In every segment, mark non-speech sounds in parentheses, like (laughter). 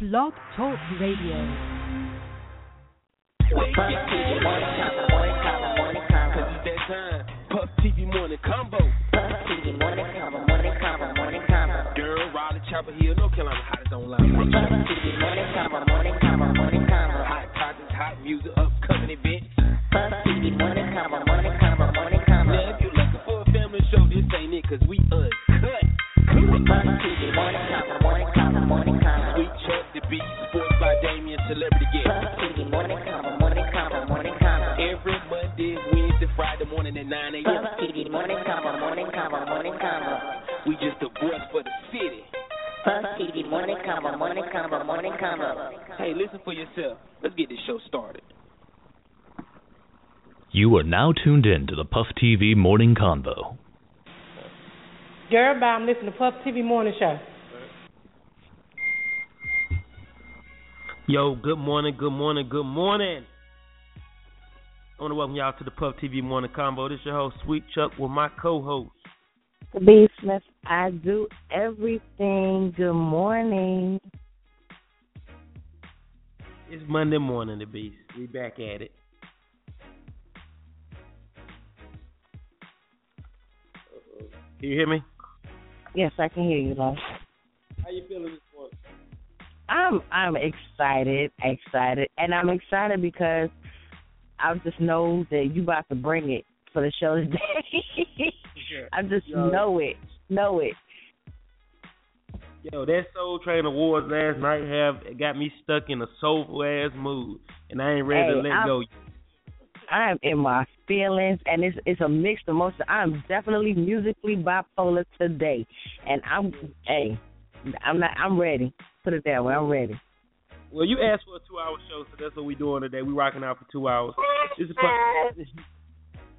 Blog Talk Radio. Puff TV morning convo. Puff TV morning convo, morning convo, morning convo. Girl, Raleigh, Chapel Hill, North Carolina, hottest. Puff TV morning convo, morning convo, morning convo. Hot topics, hot music, upcoming events. Puff TV morning convo, morning convo, morning convo. Now, if you're looking for a family show, this ain't it, cause we uncut. Puff TV morning convo, morning convo, morning convo. Sweet Chuck, beat, sports by Damien, celebrity guest. Puff TV morning convo, morning convo, morning convo. Every Monday, Wednesday, Friday morning at 9 a.m. Puff TV morning convo, morning convo, morning convo. We just the voice for the city. Puff TV morning convo, morning convo, morning convo. Hey, listen for yourself. Let's get this show started. You are now tuned in to the Puff TV Morning Convo. Girl, bye. I'm listening to Puff TV Morning Show. Yo, good morning, good morning, good morning. I want to welcome y'all to the Puff TV Morning Convo. This is your host, Sweet Chuck, with my co-host. B. Smith, I do everything. Good morning. It's Monday morning, the Beast. We back at it. Can you hear me? Yes, I can hear you, love. How you feeling this morning? I'm I'm excited, excited, and I'm excited because I just know that you about to bring it for the show today. (laughs) I just Yo. know it, know it. Yo, that Soul Train Awards last night have got me stuck in a soulful ass mood, and I ain't ready to let I'm- go. I am in my feelings, and it's it's a mixed emotion. I'm definitely musically bipolar today, and I'm hey, I'm not I'm ready. Put it that way, I'm ready. Well, you asked for a two-hour show, so that's what we're doing today. We're rocking out for two hours. This is Puff-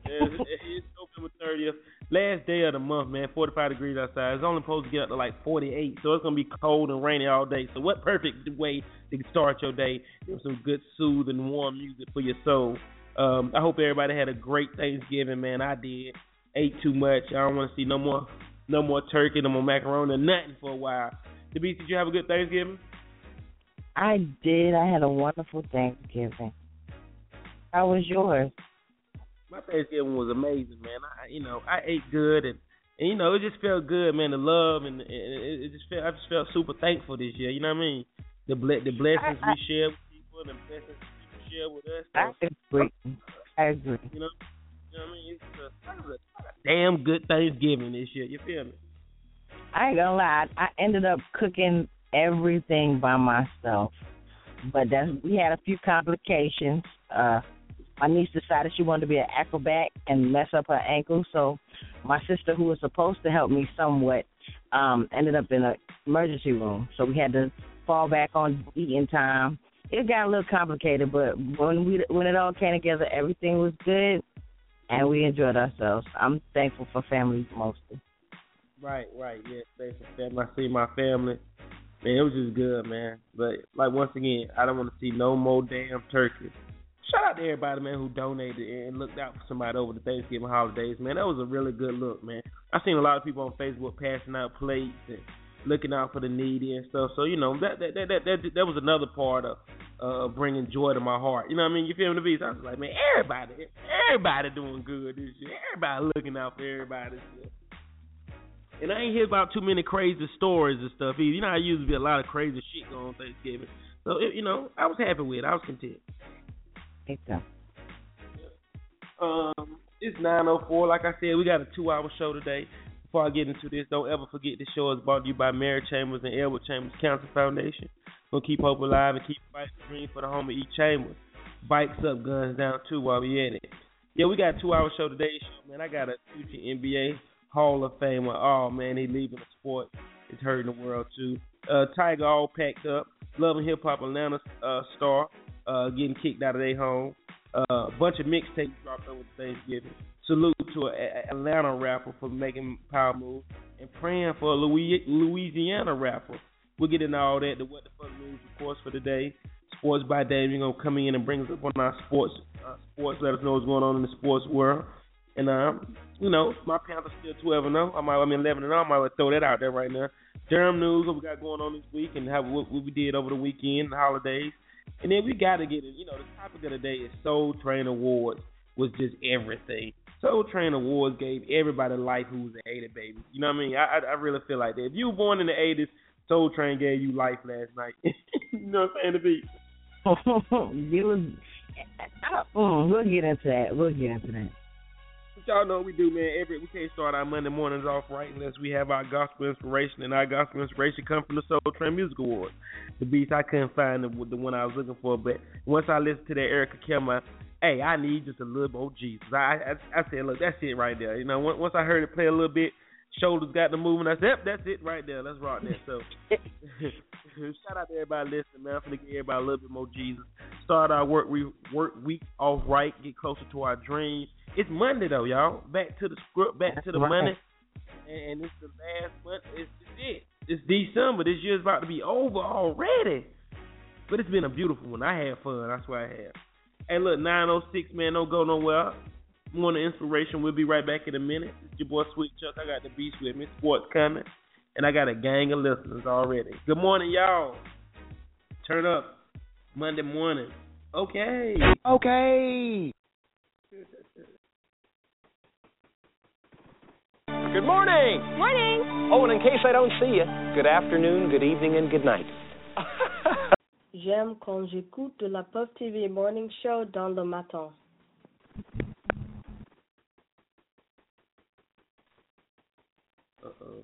it's November 30th, last day of the month, man. 45 degrees outside. It's only supposed to get up to like 48, so it's gonna be cold and rainy all day. So what perfect way to start your day with some good, soothing, warm music for your soul. Um, I hope everybody had a great Thanksgiving, man. I did. Ate too much. I don't want to see no more, no more turkey, no more macaroni, or nothing for a while. The beast, did you have a good Thanksgiving? I did. I had a wonderful Thanksgiving. How was yours? my Thanksgiving was amazing, man. I, you know, I ate good and, and you know, it just felt good, man. The love and, and it, it just felt, I just felt super thankful this year. You know what I mean? The ble- the blessings we share with people, and the blessings people share with us. I agree. I agree. you know, you know what I mean? It's a, it was a, a damn good Thanksgiving this year. You feel me? I ain't gonna lie. I ended up cooking everything by myself, but that's we had a few complications. Uh, my niece decided she wanted to be an acrobat and mess up her ankle, so my sister, who was supposed to help me somewhat, um, ended up in a emergency room. So we had to fall back on eating time. It got a little complicated, but when we when it all came together, everything was good, and we enjoyed ourselves. I'm thankful for family mostly. Right, right. Yeah, for family. I see my family. Man, it was just good, man. But like once again, I don't want to see no more damn turkey. Shout out to everybody, man, who donated and looked out for somebody over the Thanksgiving holidays, man. That was a really good look, man. I seen a lot of people on Facebook passing out plates and looking out for the needy and stuff. So you know that that that that that, that was another part of uh bringing joy to my heart. You know what I mean? You feel me? The beast. I was like, man, everybody, everybody doing good this year. Everybody looking out for everybody. This year. And I ain't hear about too many crazy stories and stuff either. You know, I used to be a lot of crazy shit going on Thanksgiving. So, it, you know, I was happy with it. I was content. Thank you. Um, it's 9.04. Like I said, we got a two-hour show today. Before I get into this, don't ever forget this show is brought to you by Mary Chambers and Edward Chambers Cancer Foundation. Gonna keep hope alive and keep fighting the dream for the home of each chamber. Bikes up, guns down too while we at it. Yeah, we got a two-hour show today. Show, man, I got a future NBA Hall of Famer. Oh man, he leaving the sport. It's hurting the world too. Uh, Tyga all packed up. Loving Hip Hop Atlanta uh, star uh, getting kicked out of their home. Uh, a bunch of mixtapes dropped over Thanksgiving. Salute to an Atlanta rapper for making power moves and praying for a Louis- Louisiana rapper. We'll get into all that. The what the fuck news, of course, for today. Sports by Dave. you're gonna come in and bring us up on our sports. Uh, sports. Let us know what's going on in the sports world. And um, you know, my Panthers still twelve and zero. I might, I mean eleven and zero. I might throw that out there right now. Durham news, what we got going on this week, and how what, what we did over the weekend, the holidays, and then we got to get it. You know, the topic of the day is Soul Train Awards was just everything. Soul Train Awards gave everybody life who was an 80 baby. You know what I mean? I, I I really feel like that. If you were born in the 80s, Soul Train gave you life last night. (laughs) you know what I'm saying? To be. (laughs) you was. Mm, we'll get into that. We'll get into that. Y'all know we do, man. Every we can't start our Monday mornings off right unless we have our gospel inspiration, and our gospel inspiration comes from the Soul Train Music Awards. The beats I couldn't find the, the one I was looking for, but once I listened to that Erica Campbell, hey, I need just a little more Jesus. I I, I said, look, that's it right there. You know, once I heard it play a little bit, shoulders got the moving. I said, yep, that's it right there. Let's rock that. So, (laughs) shout out to everybody listening, man. I'm gonna give everybody a little bit more Jesus. Start our work we work week off right. Get closer to our dreams. It's Monday though, y'all. Back to the script. Back That's to the right. money. And, and it's the last month. It's, it's it. It's December. This year's about to be over already. But it's been a beautiful one. I had fun. I swear I have. Hey, look, 906, man, don't go nowhere. Morning inspiration. We'll be right back in a minute. It's your boy Sweet Chuck. I got the beast with me. Sports coming. And I got a gang of listeners already. Good morning, y'all. Turn up. Monday morning. Okay. Okay. Good morning. Morning. Oh, and in case I don't see you, good afternoon, good evening, and good night. (laughs) J'aime quand j'écoute la Puff TV Morning Show dans le matin. Uh-oh.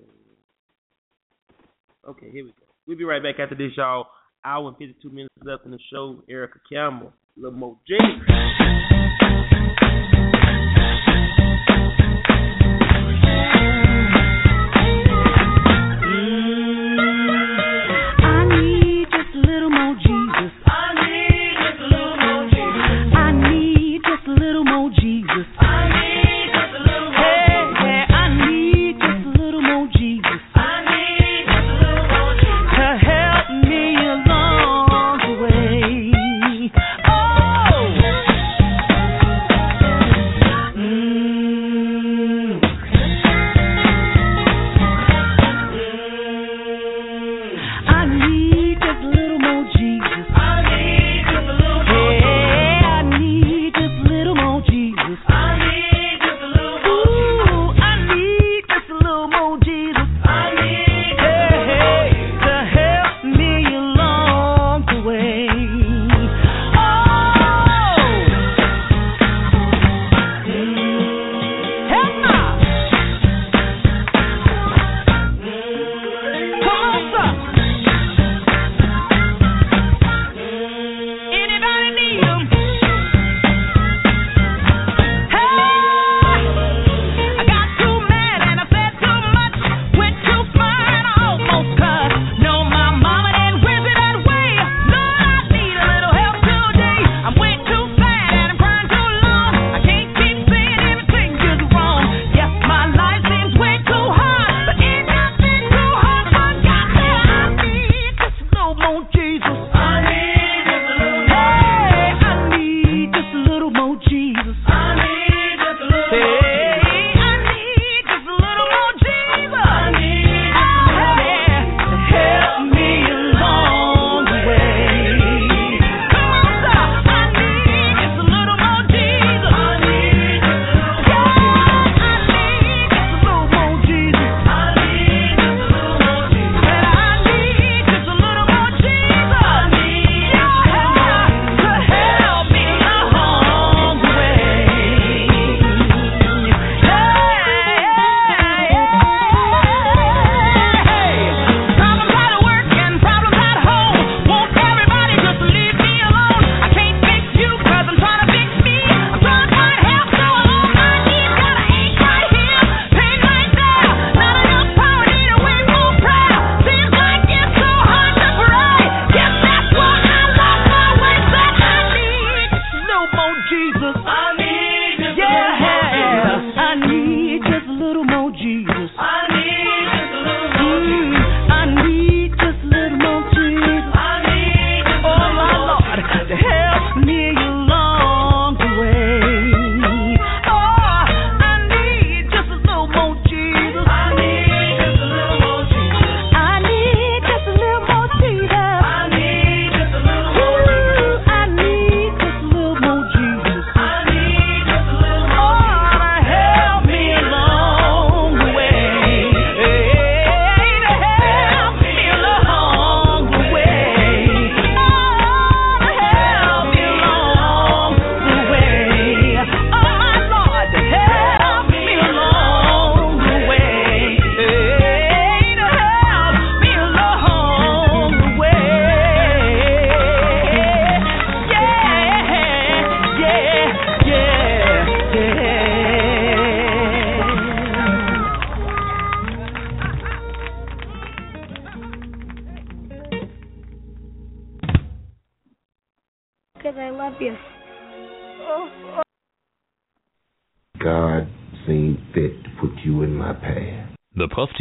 Okay, here we go. We'll be right back after this, y'all. Hour and 52 minutes left in the show. Erica Campbell, Lil Mo J.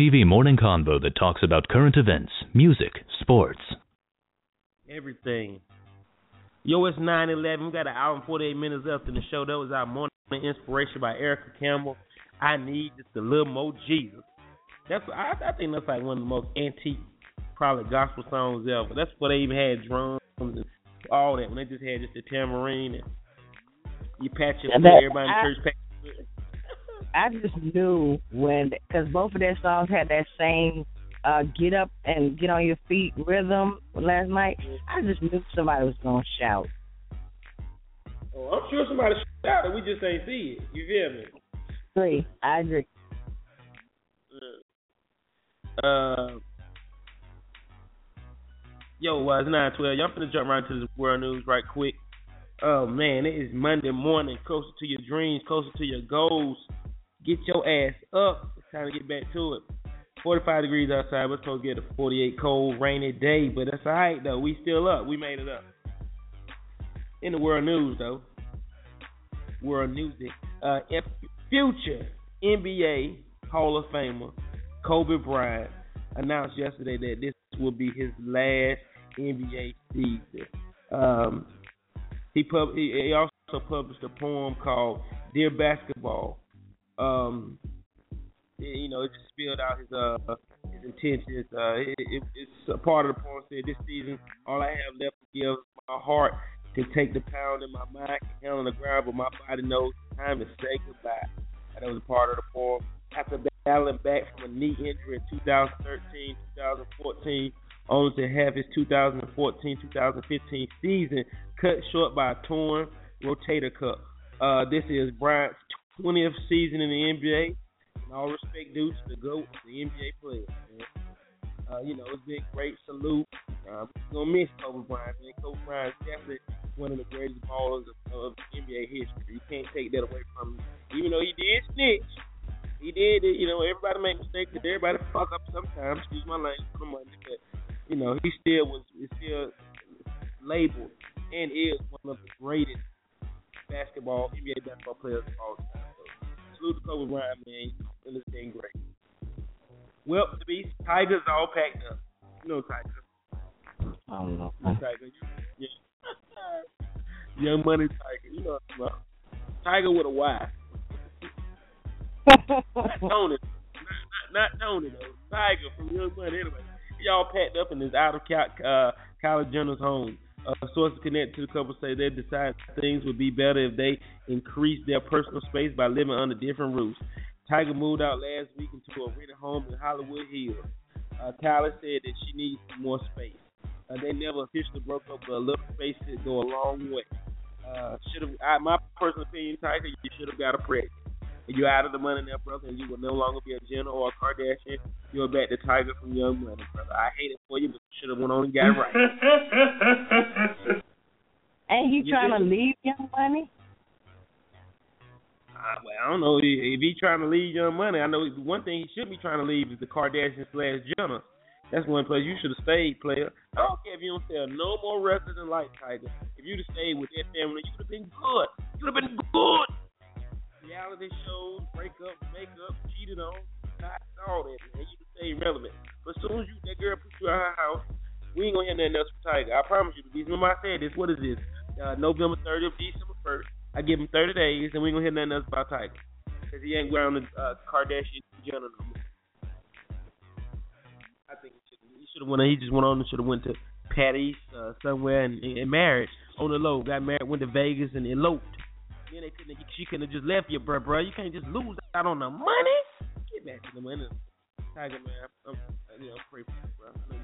TV morning convo that talks about current events, music, sports. Everything. Yo, it's 9 11. We got an hour and 48 minutes left in the show. That was our morning inspiration by Erica Campbell. I need just a little more Jesus. That's I, I think that's like one of the most antique, probably gospel songs ever. That's where they even had drums and all that. When they just had just the tambourine and you patch your foot, everybody in church patch your foot. I just knew when, because both of their songs had that same uh, get up and get on your feet rhythm last night. I just knew somebody was going to shout. Oh, I'm sure somebody shouted. We just ain't see it. You feel me? Agree. I agree. Uh, yo, uh, it's 912. Y'all finna jump right into this world news right quick. Oh, man, it is Monday morning. Closer to your dreams, closer to your goals. Get your ass up. It's time to get back to it. 45 degrees outside. We're supposed to get a 48 cold, rainy day, but that's all right, though. We still up. We made it up. In the world news, though, world music, uh, future NBA Hall of Famer Kobe Bryant announced yesterday that this will be his last NBA season. Um, he, pub- he also published a poem called "Dear Basketball." Um, you know, it just spilled out his uh his intentions. Uh, it, it, it's a part of the poem said, "This season, all I have left to give is my heart can take the pound in my mind, can handle the ground, but my body knows it's time to say goodbye." That was a part of the poem. After battling back from a knee injury in 2013, 2014, only to have his 2014-2015 season cut short by a torn rotator cuff. Uh, this is Bryant's 20th season in the NBA. And all respect due to the GOAT, the NBA player. Uh, you know, it's been a great salute. Uh, we're going to miss Kobe Bryant, man. Kobe Bryant is definitely one of the greatest ballers of, of NBA history. You can't take that away from him. Even though he did snitch, he did it. You know, everybody make mistakes. Everybody fuck up sometimes. Excuse my language for the money, but you know, he still was is still labeled and is one of the greatest basketball NBA basketball players of all time. To Kobe Bryant, man, and it's been great. Well, the Beast Tygas all packed up. You know Tyga. I don't know. Tyga, yeah. Young Money Tyga, you know what I'm about. Tyga with a Y. not (laughs) Tony, not, not, not Tony though. Tyga from Young Money. Anyway, he all packed up in his out of uh, Kylie Jenner's home. Uh, sources connected to the couple say they decided things would be better if they increased their personal space by living under different roofs. Tyga moved out last week into a rented home in Hollywood Hills. Uh, Kylie said that she needs more space. Uh, they never officially broke up, but a little space could go a long way. Uh, should have, my personal opinion, Tyga, you should have got a pregnant. You're out of the money now, brother, and you will no longer be a Jenner or a Kardashian. You're back to Tyga from Young Money, brother. I hate it for you, but you should have went on and got it right. (laughs) Ain't he You trying to leave Young Money? Uh, well, I don't know if if he trying to leave Young Money. I know one thing he should be trying to leave is the Kardashian slash Jenner. That's one place you should have stayed, player. I don't care if you don't sell no more records in Light Tyga. If you'd have stayed with that family, you would have been good. You would have been good. Reality shows, breakup, makeup, cheated on, not all that, man. You stay relevant. But as soon as you that girl put you out her house, we ain't gonna hear nothing else from Tyga. I promise you. Because remember I said this. What is this? Uh, November 30th, December 1st. I give him 30 days, and we ain't gonna hear nothing else about Tyga. Because he ain't wearing the uh, Kardashian Jenner no more. I think he should he should have went. He just went on and should have went to Patty's uh, somewhere and, and married on the low. Got married, went to Vegas and eloped. Then they. She couldn't have just left you, bro, bro. You can't just lose out on the money. Get back to the money, Tyga man. I'm, I'm you know, pray for you, bro.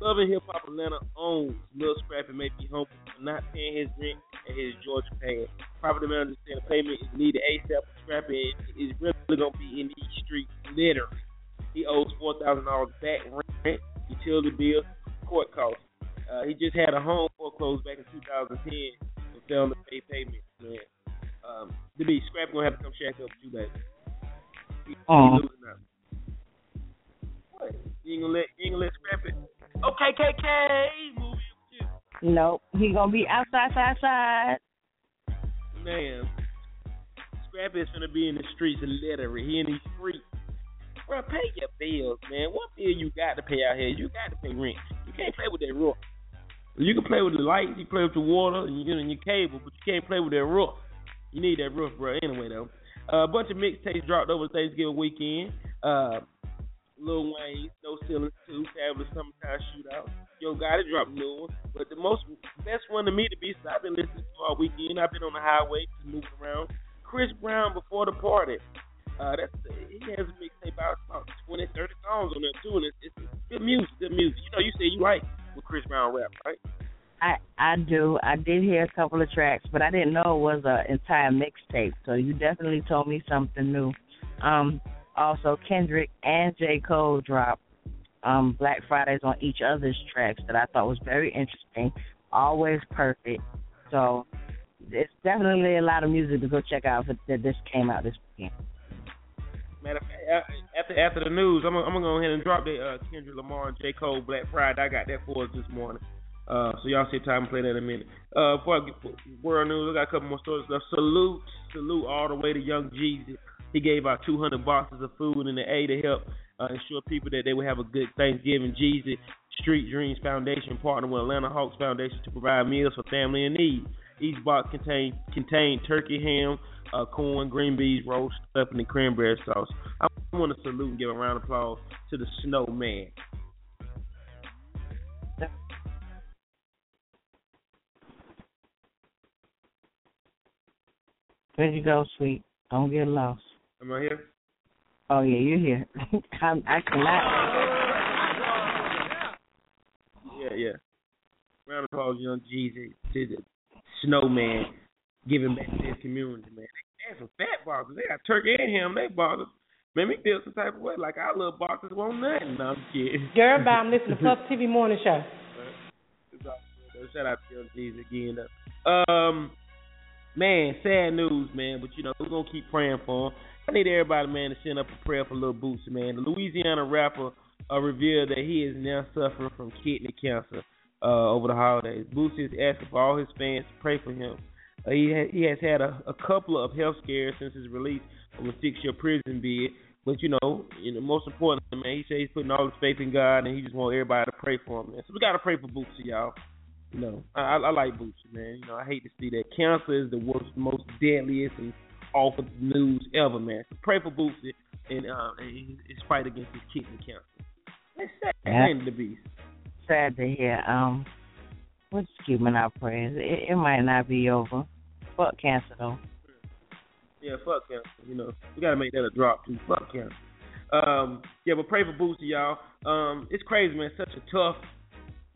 Love Hip Hop Atlanta owns Lil Scrappy may be home for not paying his rent and his Georgia paying. Property manager said the payment is needed ASAP. Scrappy is really gonna be in these streets literally. He owes four thousand dollars back rent, utility bills, court costs. Uh, he just had a home foreclosed back in 2010 and to pay payments. Man, um, to be Scrappy gonna have to come shack up with you, baby. He, he Aw. losing out. What? You ain't gonna let you ain't gonna let Scrappy? Okay, KK, movie with you. Nope. He gonna be outside, side, side. Man, Scrappy is gonna be in the streets literally. He in these streets. Bro, pay your bills, man. What bill you got to pay out here? You got to pay rent. You can't play with that roof. You can play with the lights, you play with the water, and you in your cable, but you can't play with that roof. You need that roof, bro. Anyway, though, uh, a bunch of mixtapes dropped over Thanksgiving weekend. Uh, Lil Wayne, No Ceilings 2, Fabolous Summertime Shootout. Yo Gotti drop new one. But the most best one to me to be, so I've been listening to all weekend. I've been on the highway, moving around. Chris Brown before the party. Uh, that's he has a mixtape out about 20, 30 songs on there too, and it's, it's good music, good music. You know, you say you like Chris Brown rap, right? I I do. I did hear a couple of tracks, but I didn't know it was an entire mixtape. So you definitely told me something new. Um, also, Kendrick and J. Cole dropped um, Black Fridays on each other's tracks that I thought was very interesting. Always perfect. So it's definitely a lot of music to go check out that this came out this weekend. Matter of fact, after after the news, I'm I'm gonna go ahead and drop the uh, Kendrick Lamar and J Cole Black Friday. I got that for us this morning. Uh, so y'all see time to play that in a minute. Uh, before I get world news, I got a couple more stories. Uh, salute, salute all the way to Young Jeezy. He gave out 200 boxes of food in the A to help uh, ensure people that they would have a good Thanksgiving. Jeezy Street Dreams Foundation partnered with Atlanta Hawks Foundation to provide meals for family in need. Each box contained contained turkey ham, uh, corn, green beans, roast stuffing, and cranberry sauce. I want to salute and give a round of applause to the snowman. Where'd you go, sweet? Don't get lost. Am I here? Oh yeah, you're here. (laughs) I'm, I cannot. Yeah, yeah. Round of applause, young Jeezy, to the snowman, giving back to his community, man. They have some fat boxes. They got turkey and ham. They boxes. Made me feel some type of way. Like our little boxes won't nothing. No, I'm kidding. (laughs) Girl, bye. I'm listening to Puff (laughs) TV Morning Show. Shout out to Jeezy again. Um, man, sad news, man. But you know we're gonna keep praying for him. I need everybody, man, to send up a prayer for little Boosie, man. The Louisiana rapper uh, revealed that he is now suffering from kidney cancer uh, over the holidays. Boosie is asking for all his fans to pray for him. Uh, he ha- he has had a, a couple of health scares since his release from a six-year prison bid. But you know, you know, most importantly, man, he says he's putting all his faith in God, and he just wants everybody to pray for him. Man. So we gotta pray for Boosie, y'all. You know, I, I like Boosie, man. You know, I hate to see that cancer is the worst, most deadliest and awful news ever, man. So pray for Boosie and uh, his fight against his kidney cancer. It's sad yeah. to be. Sad to hear. Um, we're just keeping our prayers. It, it might not be over. Fuck cancer though. Yeah, fuck cancer. You know, we gotta make that a drop too. Fuck cancer. Um, yeah, but pray for Boosie, y'all. Um, it's crazy, man. Such a tough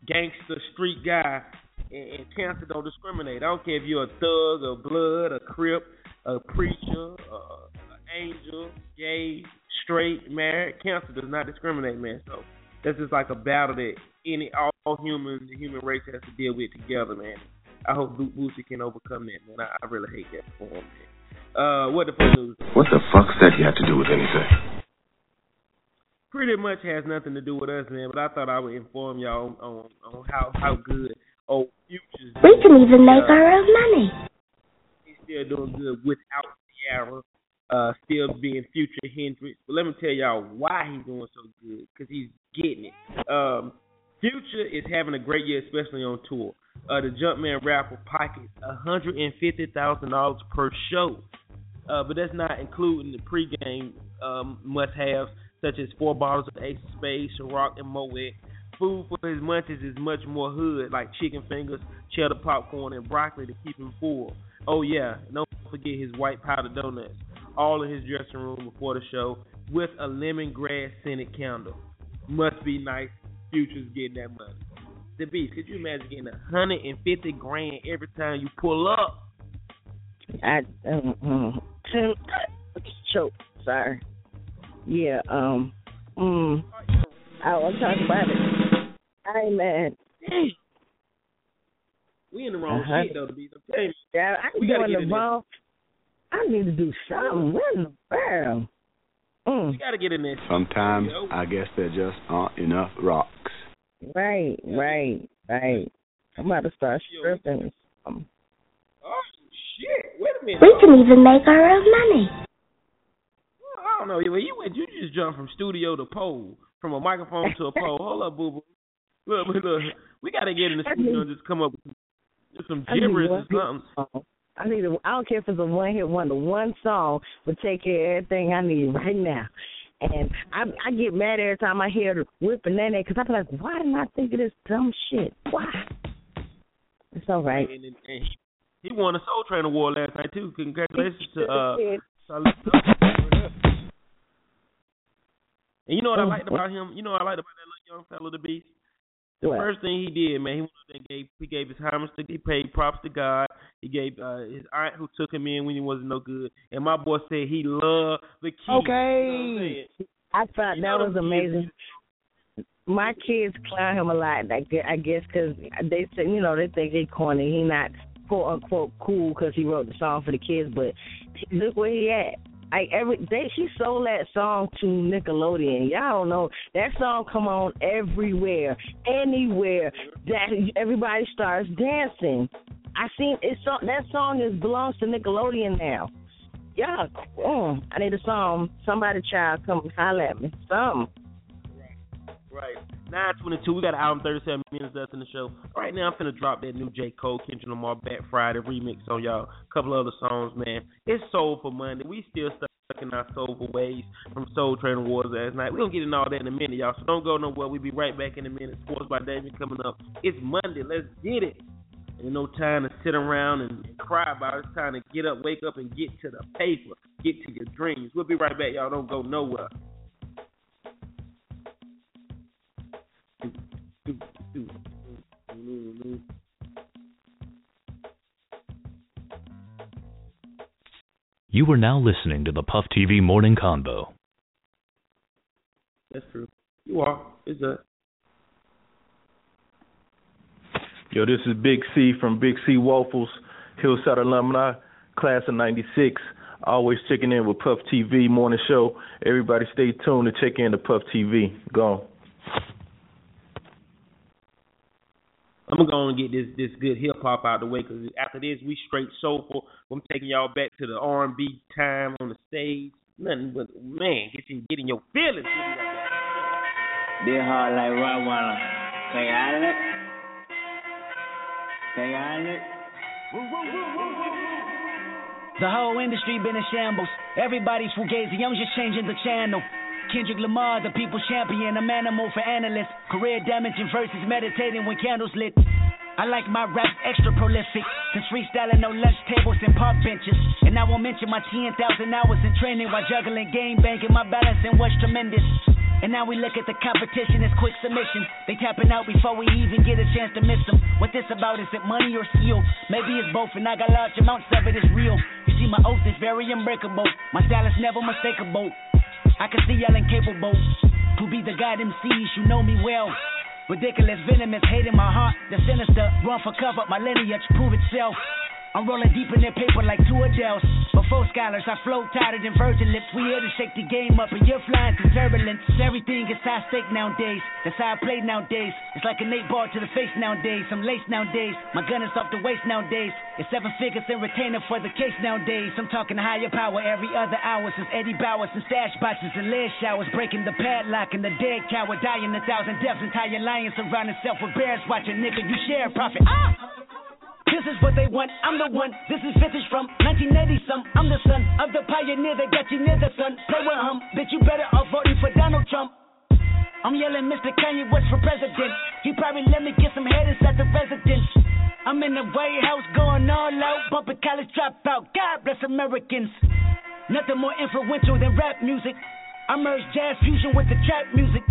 gangster street guy, and, and cancer don't discriminate. I don't care if you're a thug, a blood, a crip, a preacher, uh, an angel, gay, straight, married. Cancer does not discriminate, man. So that's just like a battle that any all humans, the human race has to deal with together, man. I hope Boosie can overcome that, man. I, I really hate that for him, man. Uh, what the fuck news? What the fuck's that you have to do with anything? Pretty much has nothing to do with us, man. But I thought I would inform y'all on on how how good old Future's. We can even make uh, our own money. He's still doing good without Ciara. Uh, still being Future Hendrix. But let me tell y'all why he's doing so good. Because he's getting it. Um, Future is having a great year, especially on tour. Uh, the Jumpman rapper pockets $150,000 per show. Uh, but that's not including the pregame um, must-haves such as four bottles of Ace of Spades, Ciroc, and Moet. Food for his munchies is much more hood, like chicken fingers, cheddar popcorn, and broccoli to keep him full. Oh yeah, don't forget his white powder donuts. All in his dressing room before the show with a lemongrass scented candle. Must be nice. Future's getting that money. The beast, could you imagine getting a hundred and fifty grand every time you pull up? I um, um choke. Sorry. Yeah. Um. Mm. I want to talk about it. Hey man. We in the wrong uh-huh. shit though. To be okay. Yeah, I we get the wrong. I need to do something. What in the world? Mm. We gotta get in there. Sometimes I guess there just aren't enough rocks. Right, right, right. I'm about to start stripping. Oh shit! Wait a minute. We can even make our own money. I don't know. You you went- you just jumped from studio to pole, from a microphone to a pole. Hold up, boo boo. Look, look, look. We gotta get in the studio and just come up with some, just some I need gibberish or something. I need. A, I don't care if it's a one hit wonder. One song would take care of everything I need right now. And I I get mad every time I hear the whipping that because I be like, why didn't I think of this dumb shit? Why? It's all right. And, and, and he, he won a Soul Train award last night too. Congratulations to uh. (laughs) And you know what I liked about him? You know what I liked about that little young fella, the beast. The What? first thing he did, man, he went up and gave he gave his homage to he paid props to God. He gave uh, his aunt who took him in when he wasn't no good. And my boy said he loved the kids. Okay. I thought You that was amazing. My kids clown him a lot. I gue- I guess because they say you know they think he corny. He not quote unquote cool because he wrote the song for the kids. But look where he at. Like every day, she sold that song to Nickelodeon. Y'all don't know that song come on everywhere, anywhere that everybody starts dancing. I seen it. So that song is belongs to Nickelodeon now. Y'all, oh, mm, I need a song. Somebody, child, come holler at me. Some. Right. right. 922. We got an hour and 37 minutes left in the show. Right now, I'm finna drop that new J. Cole, Kendrick Lamar, Black Friday remix on y'all. A couple other songs, man. It's Soul for Monday. We still stuck in our soulful ways from Soul Train Awards last night. We're going to get into all that in a minute, y'all. So don't go nowhere. We'll be right back in a minute. Sports by David coming up. It's Monday. Let's get it. Ain't no time to sit around and cry about it. It's time to get up, wake up, and get to the paper. Get to your dreams. We'll be right back, y'all. Don't go nowhere. You are now listening to the Puff TV Morning Convo. That's true. You are. It's a. Yo, this is Big C from Big C Waffles, Hillside alumni, class of '96. Always checking in with Puff TV morning show. Everybody, stay tuned to check in to Puff TV. Go. I'm gonna go and get this this good hip hop out the way because after this we straight soulful. I'm taking y'all back to the R&B time on the stage. Nothing but man, get you getting your feelings. They hard like Rottweiler. Say Island. Say Island. The whole industry been in shambles. Everybody's fugazi. I'm just changing the channel. Kendrick Lamar, the people's champion. I'm animal for analysts. Career damaging versus meditating when candles lit. I like my rap extra prolific. Since freestyling no lunch tables and park benches. And I won't mention my 10,000 hours in training while juggling game banking. My balancing was tremendous. And now we look at the competition as quick submission. They tapping out before we even get a chance to miss them. What this about? Is it money or skill? Maybe it's both, and I got large amounts of it. It's real. You see, my oath is very unbreakable. My style is never mistakable. I can see y'all incapable to be the god MCs. You know me well. Ridiculous, venomous, hate in my heart. The sinister, run for cover. My lineage prove itself. I'm rolling deep in their paper like two Adele's. Before scholars, I flow tighter than virgin lips. We here to shake the game up, and you're flying through turbulence. Everything is high stake nowadays. That's how I play nowadays. It's like an eight ball to the face nowadays. I'm laced nowadays. My gun is off the waist nowadays. It's seven figures in retainer for the case nowadays. I'm talking higher power every other hour since Eddie Bowers and stash boxes and lead showers. Breaking the padlock and the dead coward dying a thousand deaths. Entire lion surround itself with bears. Watching nigga, you share profit. Ah! This is what they want. I'm the one. This is vintage from 1980 some. I'm the son of the pioneer that got you near the sun. Play with him, bitch. You better off voting for Donald Trump. I'm yelling, Mr. Kanye West for president. He probably let me get some head inside the residence. I'm in the White House going all out, bumping college dropout. God bless Americans. Nothing more influential than rap music. I merge jazz fusion with the trap music.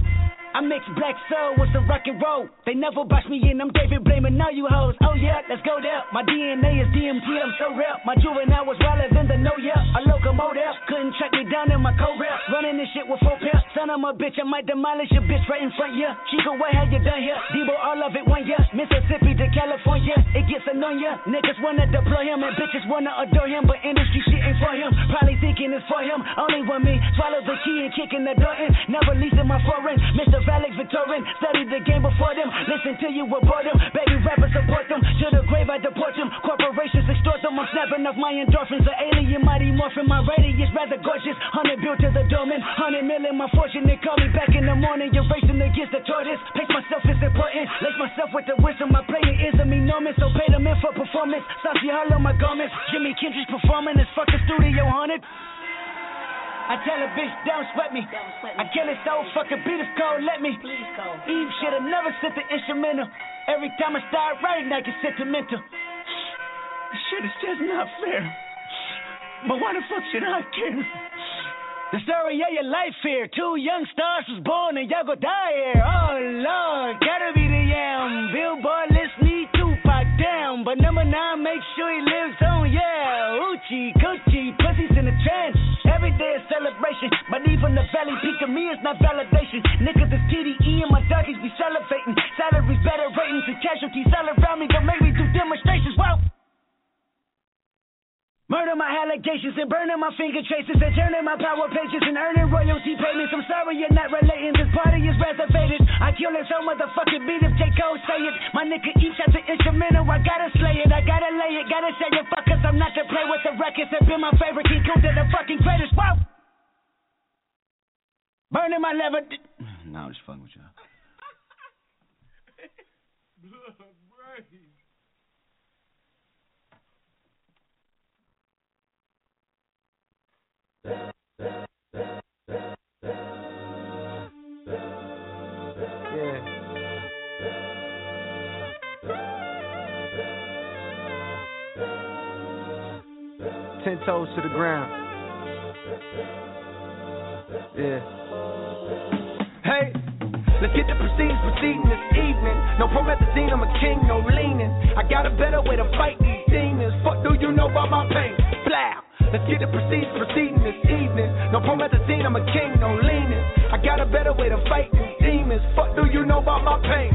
I mix black soul with some rock and roll. They never box me in, I'm David blaming all you hoes. Oh yeah, let's go there. My DNA is DMT, I'm so real. My juvenile was wilder than the no yeah. A locomotive couldn't track me down in my co rap. Running this shit with four pairs. Son of a bitch, I might demolish your bitch right in front yeah. Chico, what have you done here? Debo, all of it one year. Mississippi to California, it gets annoying. Niggas wanna deploy him and bitches wanna adore him, but industry shit ain't for him. Probably thinking it's for him. Only one me. Swallow the key and kicking the door in. Never leasing my foreign. Mr. Alex Victorian. Studied the game before them. Listen till you abort them. Baby rappers support them. To the grave I deport them. Corporations extort them. I'm snapping off my endorphins. An alien mighty morphin. My radius rather gorgeous. Hundred built to the domain. Hundred million my fortune. They call me back in the morning. You're racing against the tortoise. Pace myself is important. Lace myself with the wisdom. My player is a enormous. So pay them in for performance. Saucy hollow my garments. Jimmy Kendrick's performing. This fucking studio haunted. I tell a bitch, don't sweat me. I kill it so fucking beat is cold, let me. Eve should've never sent the instrumental. Every time I start writing, I get sentimental. This shit is just not fair. But why the fuck should I care? The story of your life here. Two young stars was born and y'all go die here. Oh Lord, gotta be the yam. Billboard list need Tupac down. But number nine, make sure he lives on, yeah. Uchi, Gucci, pussies in the trend. Every day is celebration. But even the valley peak of me is not validation. Niggas is TDE and my doggies be salivating. Salaries better ratings and casualties all around me. Don't make me do demonstrations. Wow. Murder my allegations and burning my finger traces and turning my power pages and earning royalty payments. I'm sorry you're not relating. This party is reservated. I kill it so motherfucking beat if J. Cole say it. My nigga each has an instrumental. I gotta slay it. I gotta lay it. Gotta say it. Fuck cause I'm not to play with the records. Have been my favorite. King Kunta the fucking greatest. Wow. Burning my lever. No, I'm just fucking with y'all. (laughs) Ten toes to the ground. Yeah. Hey, let's get the proceedings proceeding this evening. No promethazine, I'm a king, no leaning. I got a better way to fight these demons. Fuck do you know about my pain? Blah. Let's get the proceedings proceeding this evening. No promethazine, I'm a king, no leaning. I got a better way to fight these demons. Fuck do you know about my pain?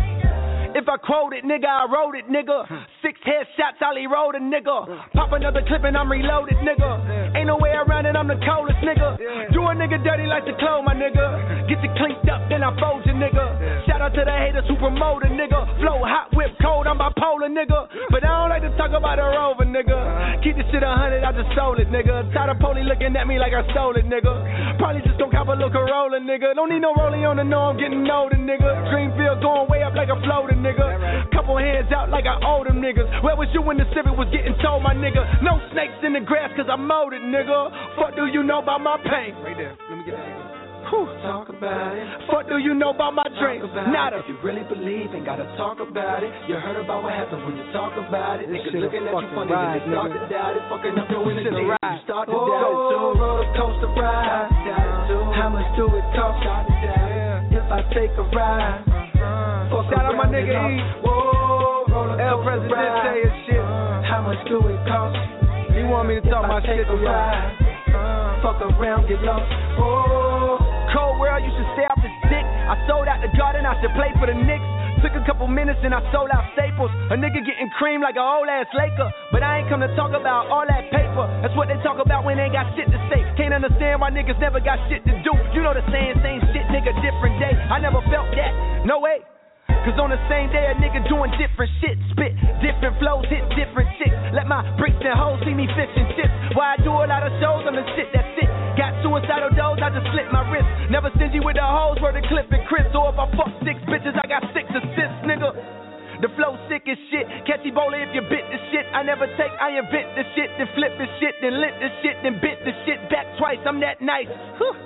If I quote it, nigga, I wrote it, nigga. Six headshots, Ollie rolled a nigga. Pop another clip and I'm reloaded, nigga. Ain't no way around it, I'm the coldest, nigga. Do a nigga dirty like the clone, my nigga. Get you cleaned up, then I fold you, nigga. Shout out to the haters who promote a nigga. Flow hot, whip cold, I'm bipolar, nigga. But I don't like to talk about a rover, nigga. Uh-huh. Keep this shit a hundred, I just stole it, nigga. Tired of police looking at me like I stole it, nigga. Probably just don't cop a look a roller, nigga. Don't need no rolling on the know I'm getting older, nigga. Dreamville going way up like a floater, nigga. Couple hands out like I owe them niggas. Where was you when the civic was getting told, my nigga? No snakes in the grass cause I mowed it, nigga. Fuck do you know about my pain? Right there. Let me get that. Whew. Talk about it. Fuck do you know about my dreams? Nada. If you really believe and gotta talk about it, you heard about what happens when you talk about it. Niggas a looking at you funny ride, they start to doubt it, fucking up your a energy. You start to Oh, doubt it. roller coaster ride. How much do it cost? If I take a ride. Uh-huh. Fuck Shout out my nigga E. Whoa, El Presidente and shit. How much do it cost? You want me to talk my shit to ride. Uh, fuck around, get lost. Oh. Cold world, you should stay off the stick. I sold out the garden, I should play for the Knicks. Took a couple minutes and I sold out staples. A nigga getting cream like a old ass Laker. But I ain't come to talk about all that paper. That's what they talk about when they ain't got shit to say. Can't understand why niggas never got shit to do. You know the saying, same shit, nigga, different day. I never felt that. No way. Cause on the same day a nigga doing different shit, spit different flows, hit different chicks. Let my bricks and hoes see me fishing chips. Why I do a lot of shows, I'm the shit that's it. Got suicidal doors, I just slit my wrist. Never stingy with the hoes, where the clip and Chris. Or if I fuck six bitches, I got six assists, nigga. The flow sick as shit. Catch Ebola if you bit the shit. I never take, I invent the shit, then flip the shit, then lit the shit, then bit the shit back twice. I'm that nice. Whew.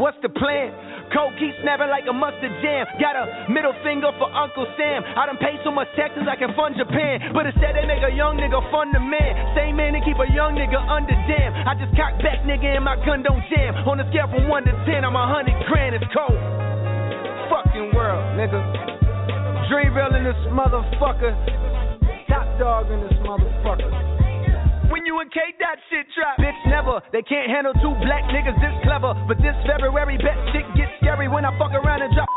What's the plan? Coke keep snapping like a mustard jam. Got a middle finger for Uncle Sam. I done paid so much taxes I can fund Japan. But instead they make a young nigga fund the man. Same man and keep a young nigga under dam. I just cock back nigga and my gun don't jam. On a scale from 1 to 10, I'm a hundred grand, it's cold. Fucking world, nigga. Dreamville in this motherfucker. Top dog in this motherfucker. When you and K that shit drop. Bitch, never. They can't handle two black niggas this clever. But this February, bet shit gets scary when I fuck around and drop.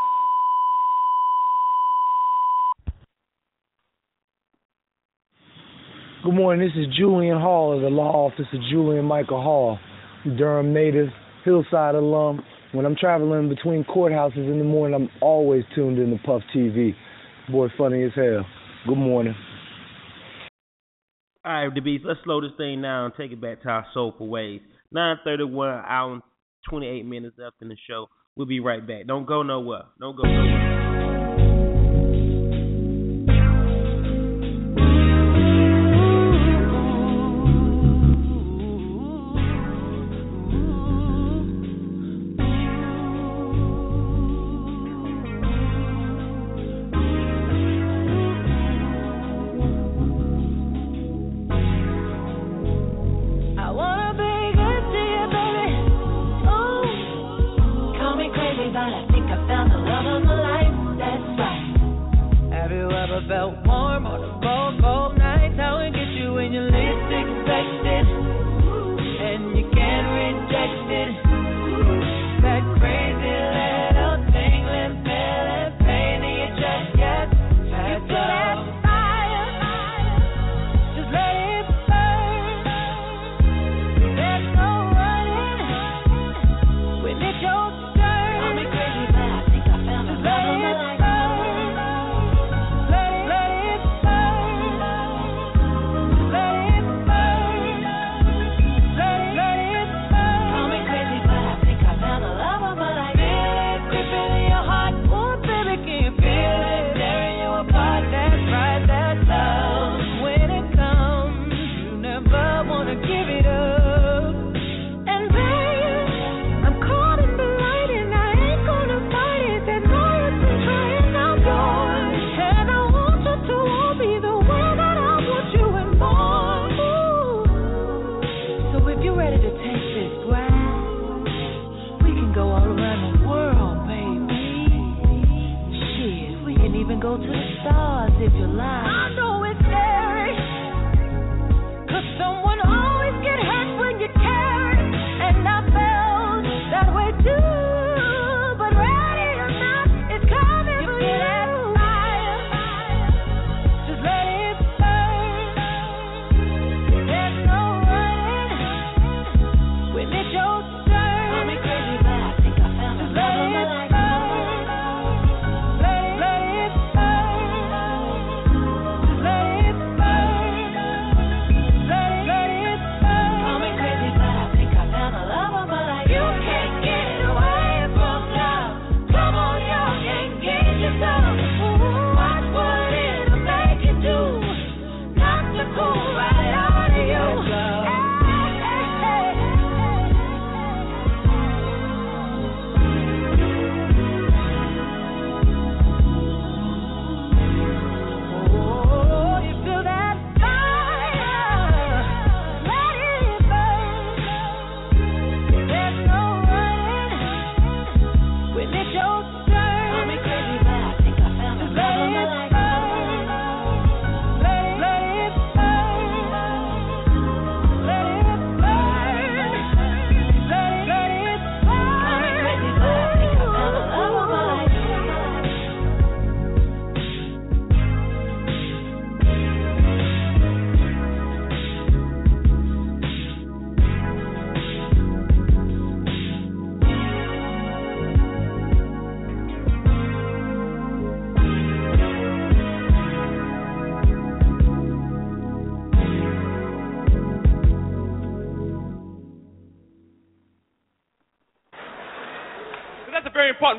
Good morning. This is Julian Hall of the law office of Julian Michael Hall, Durham native, Hillside alum. When I'm traveling between courthouses in the morning, I'm always tuned in to Puff TV. Boy, funny as hell. Good morning. All right, beats. Let's slow this thing down and take it back to our soulful ways. 9:31 hour and 28 minutes left in the show. We'll be right back. Don't go nowhere. Don't go nowhere.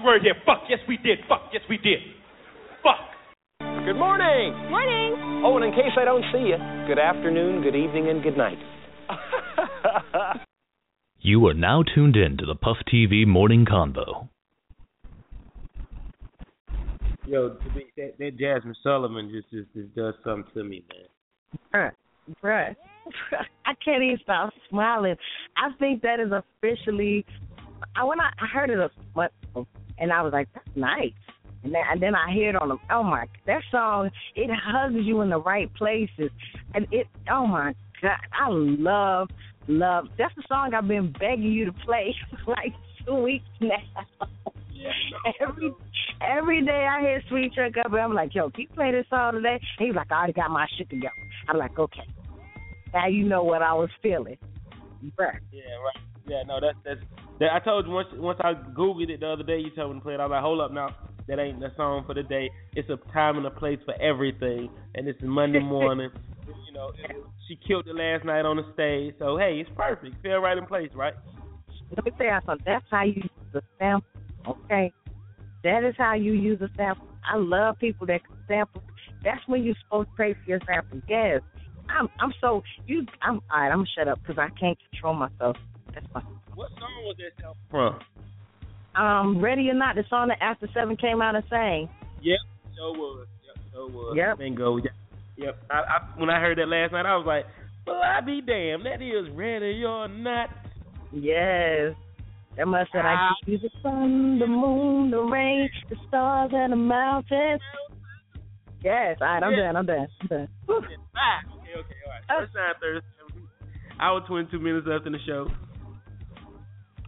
Important word here. Fuck. Yes, we did. Fuck. Yes, we did. Fuck. Good morning. Morning. Oh, and in case I don't see you, good afternoon, good evening, and good night. (laughs) You are now tuned in to the Puff TV Morning Convo. Yo, to be, that, that Jazmine Sullivan just, just just does something to me, man. Bruh, bruh, (laughs) I can't even stop smiling. I think that is officially. I when I, I heard it a month ago, and I was like, "That's nice." And then, and then I hear it on the. Oh my, that song it hugs you in the right places, and it. Oh my God, I love, love. That's the song I've been begging you to play (laughs) for like two weeks now. (laughs) every every day I hear Sweet Truck up, and I'm like, "Yo, can you play this song today?" And he's like, "I already got my shit together." I'm like, "Okay." Now you know what I was feeling. Bruh. Yeah, right. Yeah, no, that's that's. That, I told you once once I googled it the other day. You told me to play it. I was like, hold up now. That ain't the song for the day. It's a time and a place for everything, and it's Monday (laughs) morning. you know, it, she killed it last night on the stage. So hey, it's perfect. Feel right in place, right? Let me tell you something. That's how you use a sample. Okay, that is how you use a sample. I love people that can sample. That's when you're supposed to pay for your sample. Yes, I'm. I'm so you. I'm. All right. I'm gonna shut up because I can't control myself. That's my. What song was that from? Um, ready or not, the song that After Seven came out and sang. Yep, so was. Yep, so was. Yep. Bingo. Yep. Yep. I, I, when I heard that last night, I was like, "Well, I be damned. That is ready or not." Yes. That must have I you the sun, the moon, the rain, the stars, and the mountains. Yes, all right, I'm Yeah. done. I'm done. I'm done. Ah, okay, okay, all right. First time Thursday. Hour 22 minutes left in the show.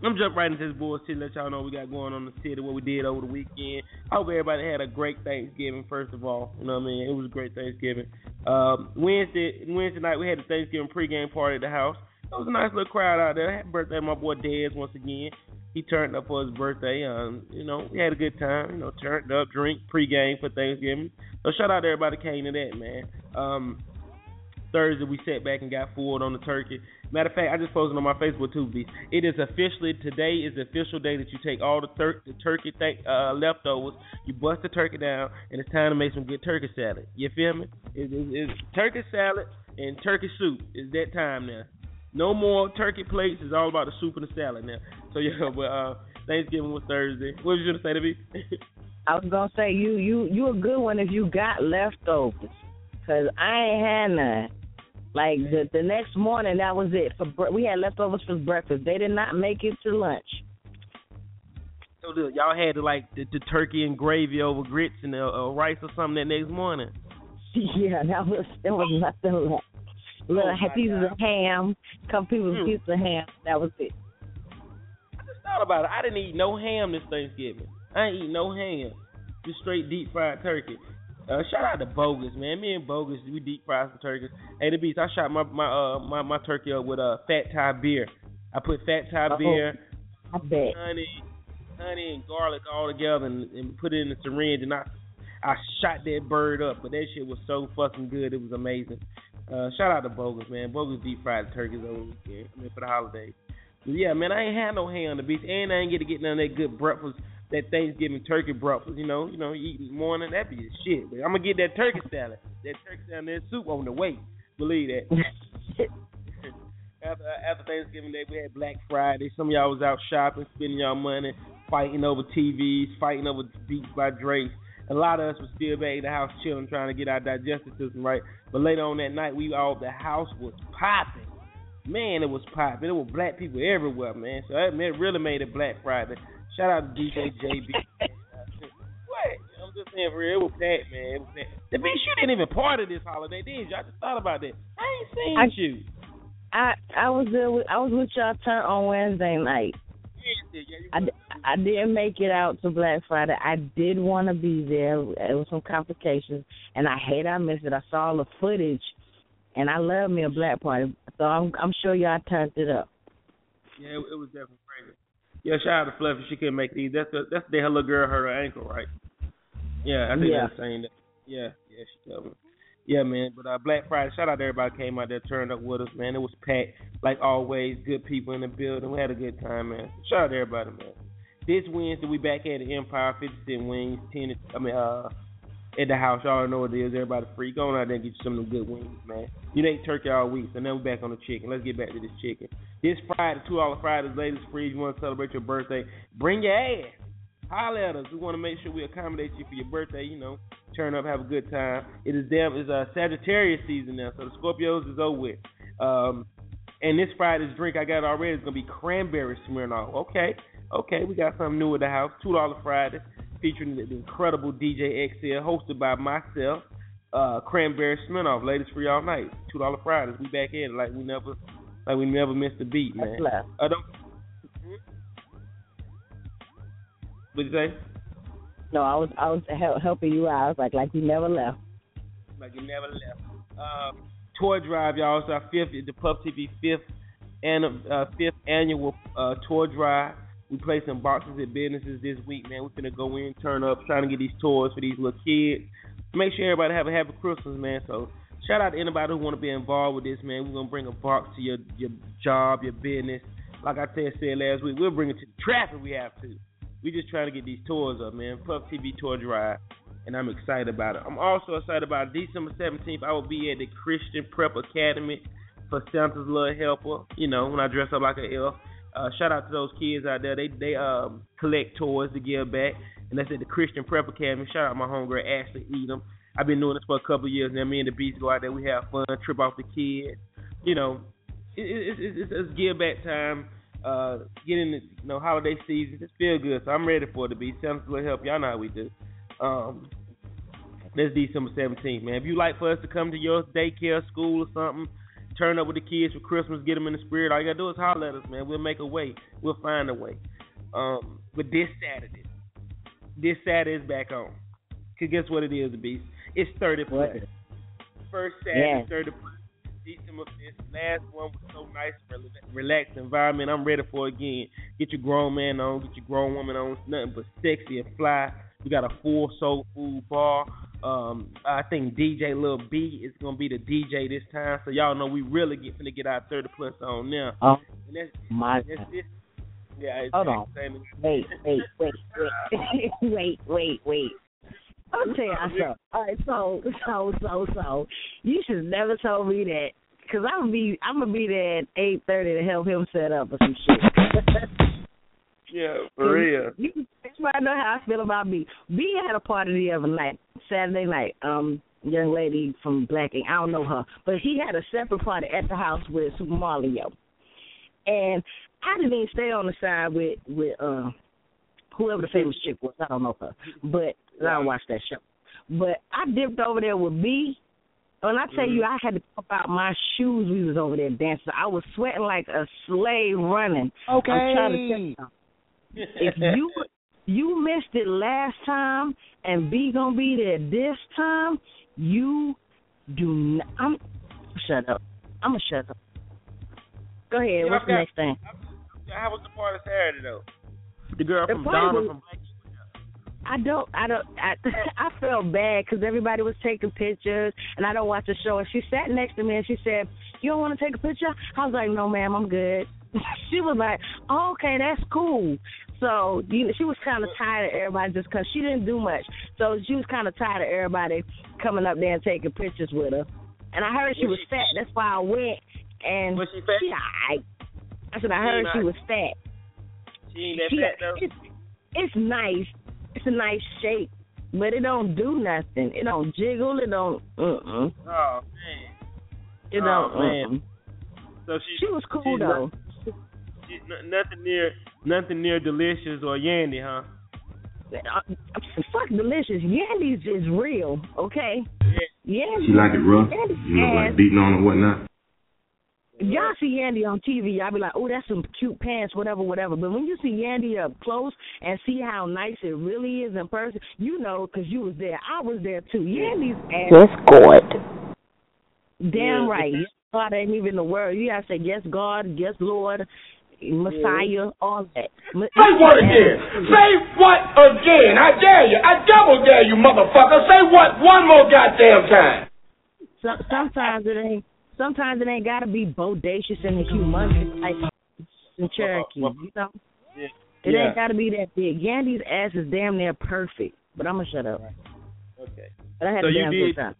I'm jump right into this bullshit. Let y'all know we got going on the city, what we did over the weekend. I hope everybody had a great Thanksgiving. First of all, you know what I mean. It was a great Thanksgiving. Um, Wednesday, Wednesday night we had the Thanksgiving pregame party at the house. It was a nice little crowd out there. Happy birthday, my boy Dez once again. He turned up for his birthday. Um, you know, we had a good time. You know, turned up, drink pregame for Thanksgiving. So shout out to everybody came to that, man. Um, Thursday we sat back and got fooled on the turkey. Matter of fact, I just posted on my Facebook too. B. It is officially today is the official day that you take all the, tur- the turkey th- uh, leftovers, you bust the turkey down, and it's time to make some good turkey salad. You feel me? It, it, it's turkey salad and turkey soup. It's that time now. No more turkey plates. It's all about the soup and the salad now. So (laughs) yeah, but uh, Thanksgiving was Thursday. What was you gonna say to me? (laughs) I was gonna say you you you a good one if you got leftovers, cause I ain't had none. Like the the next morning, that was it. For bre- we had leftovers for breakfast. They did not make it to lunch. so the, y'all had like the, the turkey and gravy over grits and uh, uh, rice or something that next morning. (laughs) Yeah, that was there was nothing left. Little Oh, pieces of ham, couple pieces Hmm. pieces of ham. That was it. I just thought about it. I didn't eat no ham this Thanksgiving. I ain't eat no ham. Just straight deep fried turkey. Uh, shout out to Bogus, man. Me and Bogus, we deep fried some turkeys. Hey, the beast, I shot my my uh my, my turkey up with uh, Fat Tire beer. I put Fat Tire Uh-oh. beer, honey, honey and garlic all together and, and put it in the syringe and I I shot that bird up. But that shit was so fucking good. It was amazing. Uh, shout out to Bogus, man. Bogus deep fried turkeys over the weekend. I mean for the holidays. But yeah, man, I ain't had no ham on the beach, and I ain't get to get none of that good breakfast, that Thanksgiving turkey breakfast. You know, you know, you eat in the morning, that be shit. But I'm gonna get that turkey salad, that turkey salad, and that soup on the way. Believe that. (laughs) after after Thanksgiving Day, we had Black Friday. Some of y'all was out shopping, spending y'all money, fighting over TVs, fighting over Beats by Dre. A lot of us was still back in the house chilling, trying to get our digestive system right. But later on that night, we all the house was popping. Man, it was popping. There were black people everywhere, man. So that man really made it Black Friday. Shout out to DJ JB. what? I'm just saying for real, it was packed, man. It was packed. The bitch, you didn't even part of this holiday, did you? I just thought about that. I ain't seen I- you. I I was there with I was with y'all turn on Wednesday night. I, I didn't make it out to Black Friday. I did want to be there. It was some complications, and I hate I missed it. I saw all the footage, and I love me a black party. So I'm I'm sure y'all turned it up. Yeah, it, it was definitely crazy. Yeah, shout out to Fluffy. She couldn't make these. That's the that's the day her little girl hurt her ankle, right? Yeah, I think Yeah. that's saying that. Yeah, yeah, she told me. Yeah, man. But uh, Black Friday, shout out to everybody who came out there, turned up with us, man. It was packed, like always. Good people in the building. We had a good time, man. Shout out to everybody, man. This Wednesday, we back at the Empire, 50 cent wings, 10, I mean, uh, at the house. Y'all know what it is. Everybody free. Go on out there and get you some of them good wings, man. You ate turkey all week, so now we're back on the chicken. Let's get back to this chicken. This Friday, two dollar Fridays, ladies free. If you want to celebrate your birthday, bring your ass. Holler at us. We want to make sure we accommodate you for your birthday. You know, turn up, have a good time. It is damn. It's a Sagittarius season now, so the Scorpios is over with. Um, and this Friday's drink I got already is gonna be cranberry Smirnoff. Okay, okay, we got something new at the house. Two dollar Fridays featuring the, incredible DJ XL, hosted by myself. Uh, cranberry Smirnoff, ladies free all night. Two dollar Fridays. We back in like we never, like we never missed a beat, man. left. Uh, don't. What'd you say? No, I was I was hel- helping you out. I was like like you never left. Like you never left. Um, toy drive, y'all. It's our fifth, the Puff TV fifth and uh, fifth annual uh, toy drive. We play some boxes at businesses this week, man. We're gonna go in, turn up, trying to get these toys for these little kids. Make sure everybody have a happy Christmas, man. So shout out to anybody who want to be involved with this, man. We're gonna bring a box to your your job, your business. Like I said, said last week, we'll bring it to the traffic. We have to. We just trying to get these tours up, man. Puff TV tour drive, and I'm excited about it. I'm also excited about December 17th. I will be at the Christian Prep Academy for Santa's Little Helper. You know, when I dress up like an elf. Uh, shout out to those kids out there. They they um collect toys to give back, and that's at the Christian Prep Academy. Shout out my homegirl Ashley Edom. I've been doing this for a couple of years now. Me and the Beast go out there. We have fun, trip off the kids. You know, it, it, it, it's, it's give back time. Uh, getting the you know holiday season, just feel good. So I'm ready for it to be. Santa's little help. Y'all know how we do. Um, that's December 17th, man. If you like for us to come to your daycare, school, or something, turn up with the kids for Christmas, get them in the spirit. All you gotta do is holler at us, man. We'll make a way. We'll find a way. Um, but this Saturday, this Saturday is back on. Cause guess what it is, the beast? It's 30 plus. First Saturday, Yeah. 30 plus. December 5th. Last one was so nice, rela- relaxed environment. I'm ready for it again. Get your grown man on, get your grown woman on. It's nothing but sexy and fly. We got a full soul food bar. Um, I think DJ Lil B is gonna be the DJ this time, so y'all know we really get finna get our 30 plus on now. Oh And that's, my that's God. Yeah, it's Hold on. Wait, wait, wait, wait, (laughs) wait, wait, wait. I'll tell you something. All right, so, so, so, so, you should never told me that, cause I'm gonna be, I'm gonna be there at eight thirty to help him set up or some shit. (laughs) Yeah, for real. You, that's why I know how I feel about B. B had a party the other night, Saturday night. Um, young lady from Black Ink. I don't know her, but he had a separate party at the house with Super Mario, and I didn't even stay on the side with with uh whoever the famous chick was. I don't know her, but I don't watch that show. But I dipped over there with B. When I tell you, I had to pop out my shoes. We was over there dancing. I was sweating like a slave running. Okay. I'm trying to tell you if you you missed it last time and B gonna be there this time, you do not. I'm shut up. I'm gonna shut up. Go ahead. Yeah, What's the okay. next thing? How was the party Saturday though? The girl The from party Donna was- from Black I don't. I don't. I (laughs) I felt bad because everybody was taking pictures, and I don't watch the show. And she sat next to me and she said, "You don't want to take a picture?" I was like, "No, ma'am, I'm good." (laughs) she was like, oh, "Okay, that's cool." So you know, she was kind of tired of everybody just because she didn't do much. So she was kind of tired of everybody coming up there and taking pictures with her. And I heard she was fat. That's why I went. And Was she fat? She alright. I said I She heard she not- was fat. She ain't that She- fat though. It's, it's nice. It's a nice shape, but it don't do nothing. It don't jiggle. It don't. Uh-uh. Oh man. It Oh, don't. man. uh-uh. So she She was cool though. She's nothing near nothing near delicious or Yandy, huh? Uh, fuck delicious. Yandy's is real, okay? Yandy. She like it rough, Yandy's you know, like beating on or whatnot. If y'all see Yandy on TV, y'all be like, oh, that's some cute pants, whatever, whatever. But when you see Yandy up close and see how nice it really is in person, you know, because you was there. I was there too. Yandy's ass. Yes, God. Damn Yeah. right. God ain't even the word. You gotta say yes, God, yes, Lord, Messiah, all that. Say what again? Say what again? I dare you. I double dare you, motherfucker. Say what one more goddamn time. So, sometimes it ain't. Sometimes it ain't gotta be bodacious and humongous like in Cherokee. You know, Yeah. it yeah. ain't gotta be that big. Yandy's ass is damn near perfect. But I'm gonna shut up. Okay. But I had so a you damn did. good time.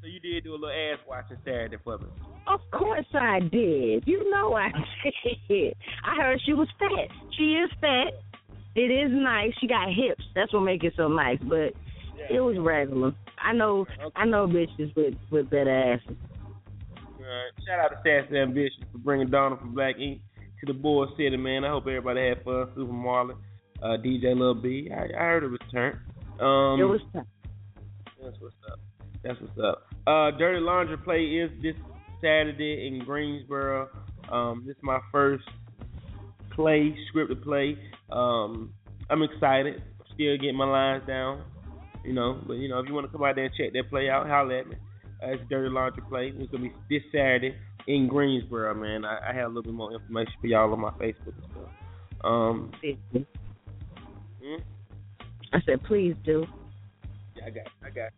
So you did do a little ass watching Saturday for me. Of course I did. You know I (laughs) did. I heard she was fat. She is fat. It is nice. She got hips. That's what make it so nice. But it was regular. I know. I know bitches with with better asses. Right. Shout out to Sassy Ambition for bringing Donna from Black Ink to the Board City, man. I hope everybody had fun. Super Marlon, uh, DJ Lil B. I, I heard it was turned. Um, it was tough. That's what's up. That's what's up. Uh, Dirty Laundry Play is this Saturday in Greensboro. Um, this is my first play, scripted play. Um, I'm excited. Still getting my lines down, you know. But you know, if you want to come out there and check that play out, holler at me. as Dirty Laundry Play. It's gonna be this Saturday in Greensboro, man. I, I have a little bit more information for y'all on my Facebook and stuff. Um, hmm? I said, please do. Yeah, I got, it, I got. It.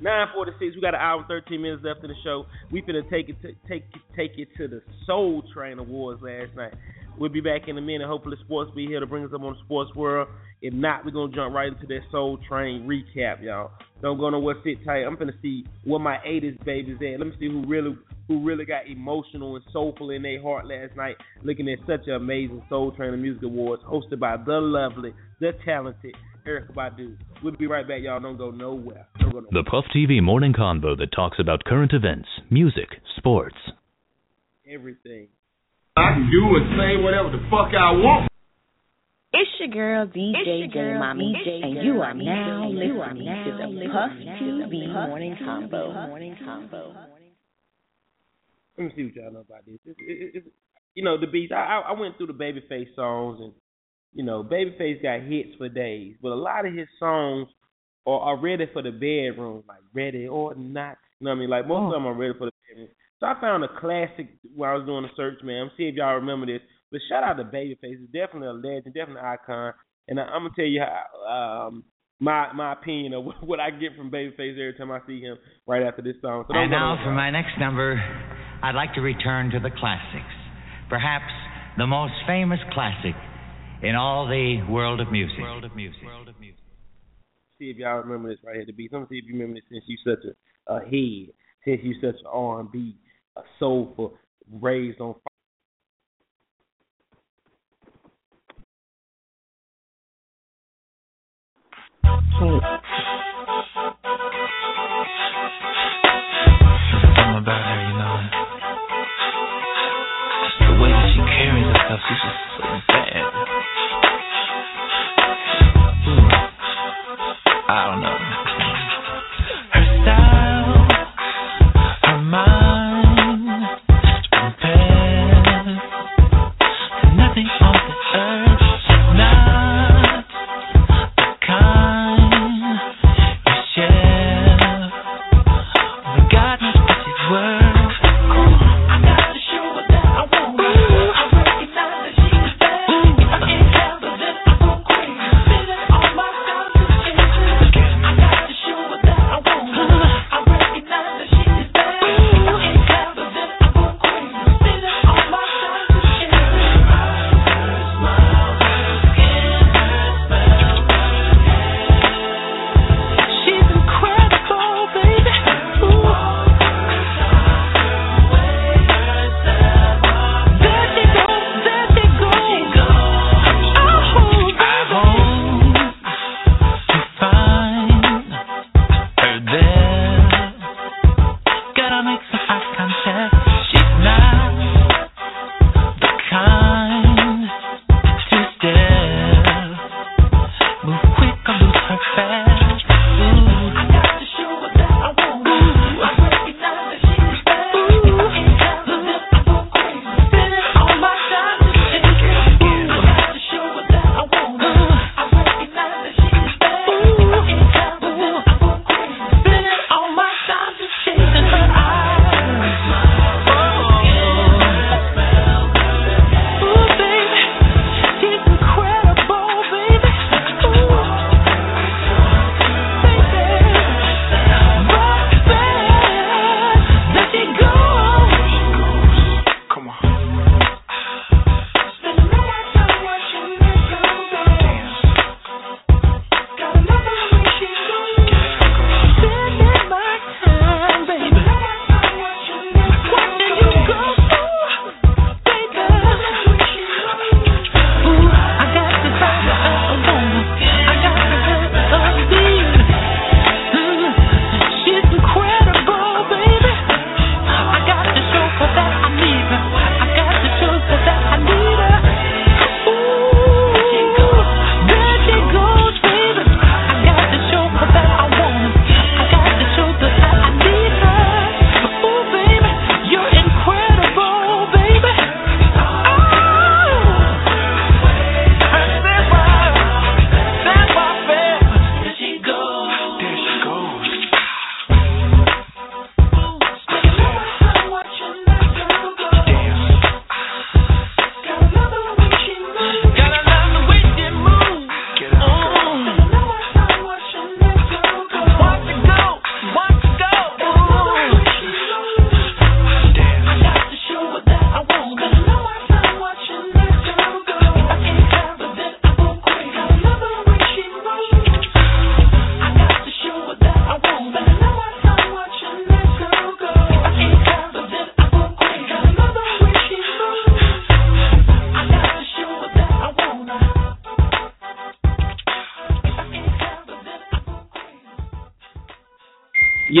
Nine forty six. We got an hour and thirteen minutes left in the show. We finna take it to take take it to the Soul Train Awards last night. We'll be back in a minute. Hopefully, sports be here to bring us up on the sports world. If not, we're gonna jump right into that Soul Train recap, y'all. Don't go nowhere. Sit tight. I'm finna see what my '80s babies at. Let me see who really who really got emotional and soulful in their heart last night, looking at such an amazing Soul Train Music Awards hosted by the lovely, the talented Erykah Badu. We'll be right back, y'all. Don't go nowhere. Don't go nowhere. The Puff TV morning convo that talks about current events, music, sports. Everything. I can do and say whatever the fuck I want. It's your girl DJ your girl, J Mommy, DJ and you are now you are listening now to the Puff TV Morning Combo. Morning Combo. Let me see what y'all know about this. It, it, it, you know, the beats. I, I I went through the Babyface songs, and you know, Babyface got hits for days, but a lot of his songs are, are ready for the bedroom, like ready or not. You know what I mean? Like most of them are ready for the bedroom. So I found a classic while I was doing the search, man. I'm see if y'all remember this. But shout out to Babyface. It's definitely a legend, definitely an icon. And I, I'm gonna tell you how um my my opinion of what, (laughs) what I get from Babyface every time I see him right after this song. So And now for my next number, I'd like to return to the classics. Perhaps the most famous classic in all the world of music. World of music. see if y'all remember this right here. The beat. I'm gonna see if you remember this since you such a, a head, since you such an R&B, a soulful, raised on. fire. Something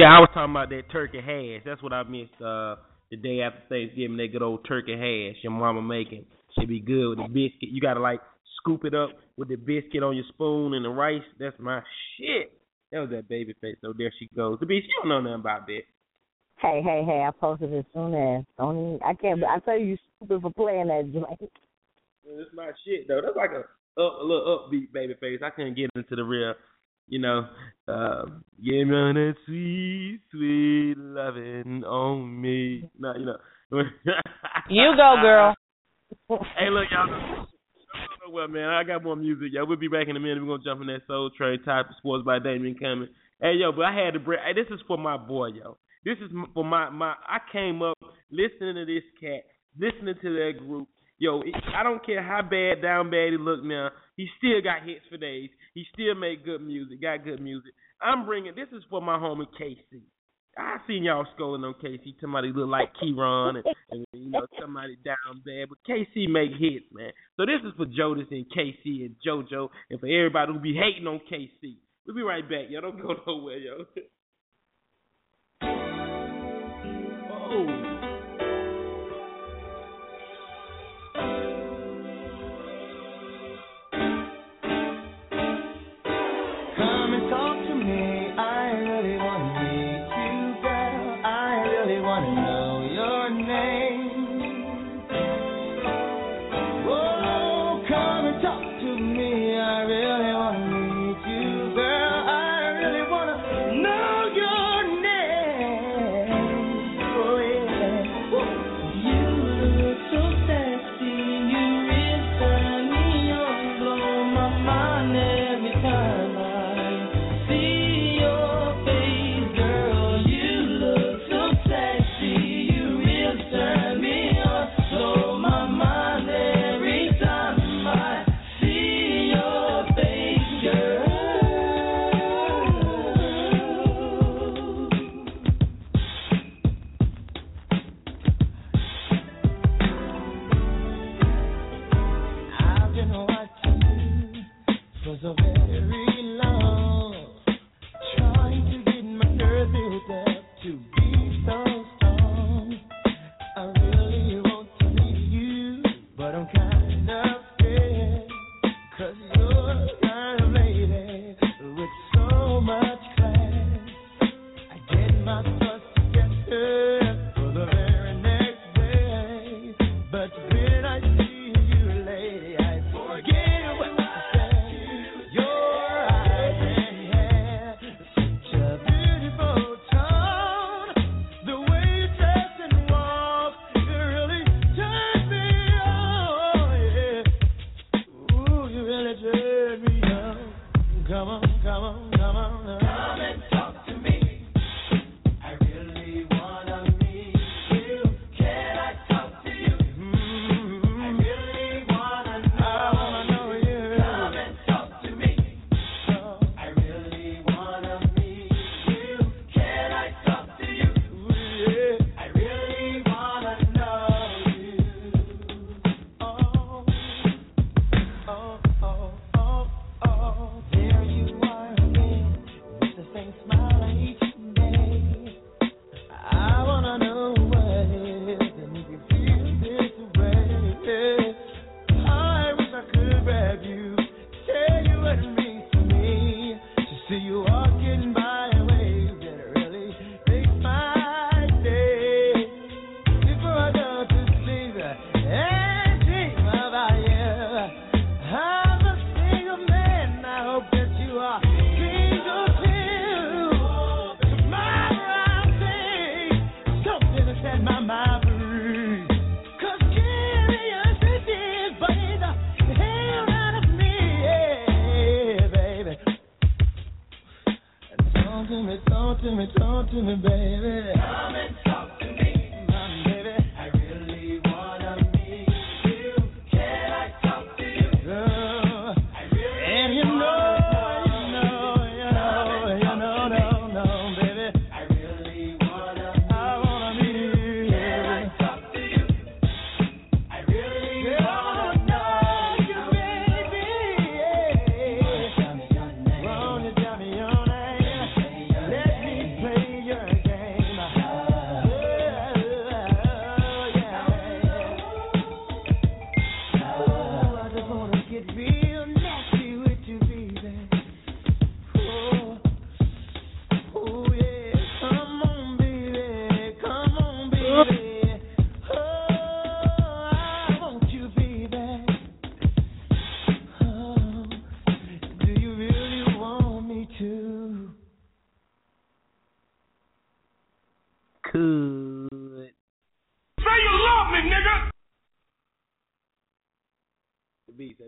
Yeah, I was talking about that turkey hash. That's what I missed uh the day after Thanksgiving. That good old turkey hash your mama making should be good with the biscuit. You gotta like scoop it up with the biscuit on your spoon and the rice. That's my shit. That was that baby face. So there she goes. The bitch, you don't know nothing about that. Hey, hey, hey! I posted as soon as. Don't even, I can't. I tell you, you stupid for playing that joint. That's my shit though. That's like a up, a little upbeat baby face. I couldn't get into the real, you know, uh, give me that sweet, sweet loving on me. No, you know. (laughs) You go, girl. hey, look, y'all. Know what, man. I got more music, yo. We'll be back in a minute. We're gonna jump in that Soul Train type of sports by Damien Cummings. Hey, yo, but I had to break. Hey, this is for my boy, yo. This is for my my. I came up listening to this cat, listening to that group. Yo, I don't care how bad, down bad he look now. He still got hits for days. He still make good music. Got good music. I'm bringing. This is for my homie K-Ci. I seen y'all scolding on K-Ci. Somebody look like Keyron and, and you know somebody down bad, but K-Ci make hits, man. So this is for Jodeci and K-Ci and JoJo and for everybody who be hating on K-Ci. We'll be right back. Y'all don't go nowhere, yo. (laughs)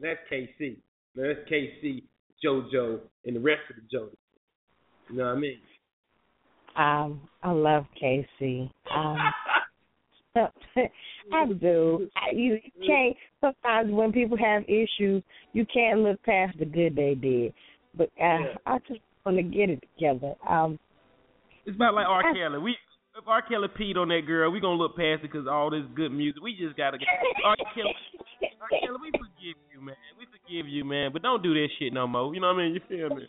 and that's K-Ci. Now that's K-Ci, JoJo, and the rest of the JoJo. You know what I mean? Um, I love K-Ci. Um, (laughs) (laughs) I do. I, you, you can't. Sometimes when people have issues, you can't look past the good they did. But uh, I just want to get it together. Um, It's about like R. Kelly. We if R. Kelly peed on that girl, we gonna look past it because all this good music. We just gotta get R. Kelly. Kelly, we forgive you, man. We forgive you, man. But don't do that shit no more. You know what I mean? You feel me?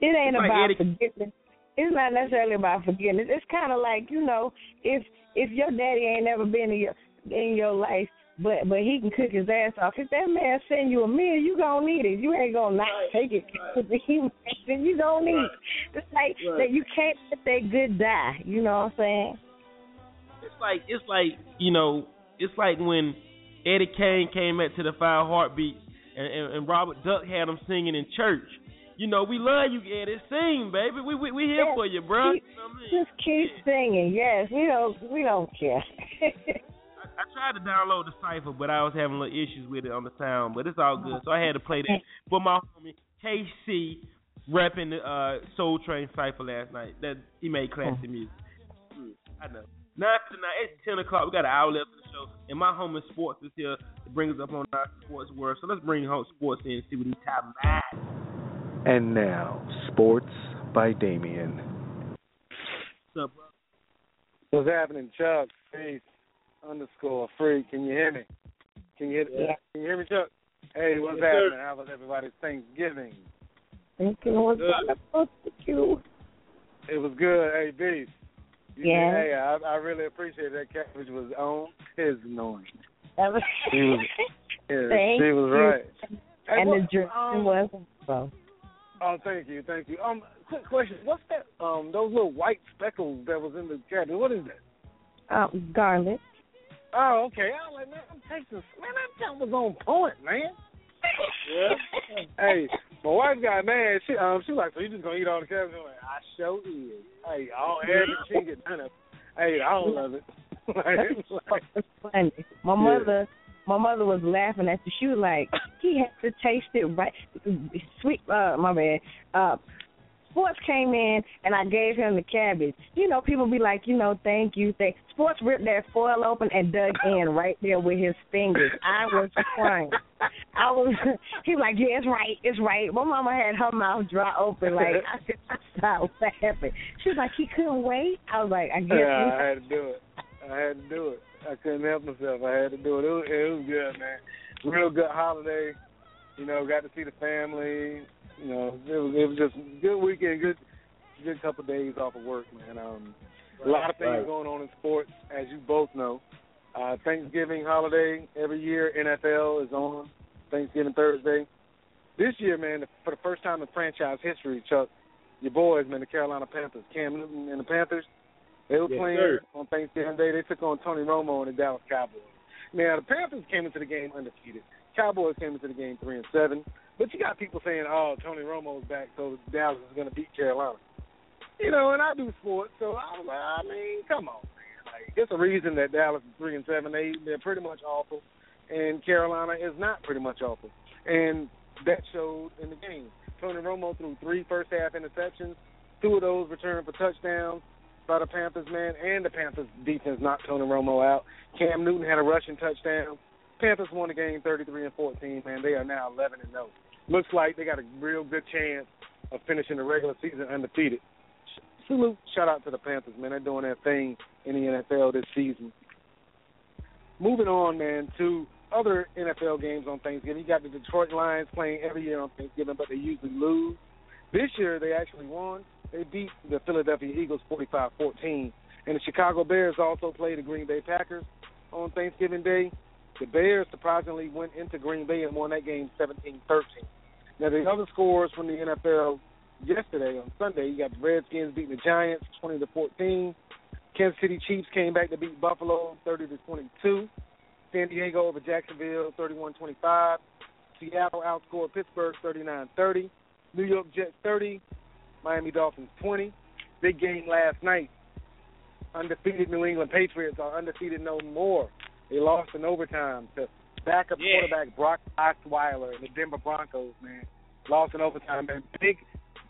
it ain't It's about Eddie- forgiveness. It's not necessarily about forgiveness. It's kind of like you know, if if your daddy ain't never been in your in your life, but but he can cook his ass off. If that man send you a meal, you gonna need it. You ain't gonna not take it. (laughs) It, you gonna need it. It's like Right. that. You can't let that good die. You know what I'm saying? It's like it's like you know, it's like when Eddie Kane came back to the Five Heartbeats and, and, and Robert Duck had him singing in church. You know, we love you, Eddie. Sing, baby. We we we here Yeah. for you, bro. Keep- Just keep singing. Yes, we don't we don't care. (laughs) I tried to download the cipher, but I was having little issues with it on the sound. But it's all good, so I had to play that for my homie K-Ci repping the uh, Soul Train cipher last night. That he made classy music. Mm, I know. Nine to nine. It's ten o'clock. We got an hour left show, and my home homie Sports is here to bring us up on our sports world. So let's bring home Sports in and see what he's talking about. And now, Sports by Damien. What's up, bro? What's happening, Chuck? Peace. Underscore free. Can you hear me? Can you hear? Yeah. Can you hear me, Chuck? Hey, what's Yes, sir. happening? How was everybody's Thanksgiving? Thank you. What's up with you? It was good. Hey, Beast. Yeah. Hey, I, I really appreciate that cabbage was on his. That was- He was. (laughs) Yeah, Thank she was you. right. Hey, and what- the drink um, was well. Oh, thank you, thank you. Um, quick question. What's that? Um, those little white speckles that was in the cabbage. What is that? Um, garlic. Oh, okay. I was like, man, I'm tasting. Man, that was on point, man. (laughs) Yeah. hey, my wife got mad. She um, she was like, so you just gonna eat all the cabbage? I'm like, I sure is. Hey, all everything she can get none of. it. Hey, I don't love it. (laughs) like, It's funny. My Yeah. mother, my mother was laughing at you. She was like, he had to taste it right. Sweet, uh, my bad. Uh, Sports came in and I gave him the cabbage. You know, people be like, you know, thank you, thank. Sports ripped that foil open and dug in right there with his fingers. I was crying. I was. (laughs) He was like, yeah, it's right, it's right. My mama had her mouth dry open, like I stop laughing. She was like, he couldn't wait. I was like, I guess. yeah, I had to do it. I had to do it. I couldn't help myself. I had to do it. It was, it was good, man. Real good holiday. You know, got to see the family. You know, it was it was just a good weekend. Good, good couple of days off of work, man. Um, a lot of things Right. going on in sports, as you both know. Uh, Thanksgiving holiday every year. NFL is on Thanksgiving Thursday. This year, man, for the first time in franchise history, Chuck, your boys, man, the Carolina Panthers, Cam Newton and the Panthers, they were Yes, playing sir. on Thanksgiving Day. They took on Tony Romo and the Dallas Cowboys. Now the Panthers came into the game undefeated. Cowboys came into the game three and seven. But you got people saying, "Oh, Tony Romo's back, so Dallas is going to beat Carolina." You know, and I do sports, so I I mean, come on, man. Like, it's a reason that Dallas is three and seven. They they're pretty much awful, and Carolina is not pretty much awful, and that showed in the game. Tony Romo threw three first half interceptions. Two of those returned for touchdowns by the Panthers, man, and the Panthers defense knocked Tony Romo out. Cam Newton had a rushing touchdown. Panthers won the game 33 and 14, man. They are now 11 and 0. Looks like they got a real good chance of finishing the regular season undefeated. Salute, shout out to the Panthers, man. They're doing their thing in the NFL this season. Moving on, man, to other NFL games on Thanksgiving. You got the Detroit Lions playing every year on Thanksgiving, but they usually lose. This year they actually won. They beat the Philadelphia Eagles 45-14. And the Chicago Bears also play the Green Bay Packers on Thanksgiving Day. The Bears surprisingly went into Green Bay and won that game 17-13. Now the other scores from the NFL yesterday on Sunday, you got the Redskins beating the Giants 20 to 14. Kansas City Chiefs came back to beat Buffalo 30 to 22. San Diego over Jacksonville 31-25. Seattle outscored Pittsburgh 39-30. New York Jets 30. Miami Dolphins 20. Big game last night. Undefeated New England Patriots are undefeated no more. They lost in overtime to Backup Yeah. quarterback Brock Osweiler and the Denver Broncos, man, lost in overtime. Man, big,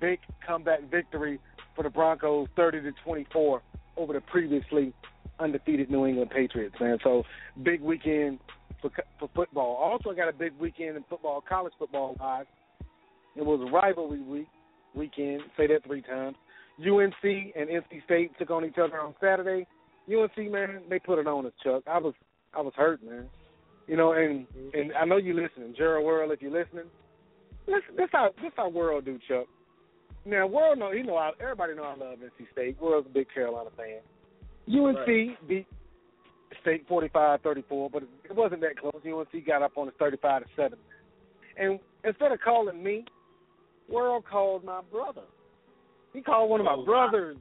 big comeback victory for the Broncos, 30 to 24 over the previously undefeated New England Patriots, man. So big weekend for for football. Also I got a big weekend in football, college football wise. It was rivalry week weekend. Say that three times. UNC and NC State took on each other on Saturday. UNC man, they put it on us, Chuck. I was I was hurt, man. You know, and mm-hmm. and I know you're listening, Gerald World, if you're listening. This this how this how World do, Chuck. Now World know he know I, everybody know I love NC State. World's a big Carolina fan. UNC Right. beat State 45-34, but it wasn't that close. UNC got up on it 35 to seven. And instead of calling me, World called my brother. He called one of my Oh, wow. brothers.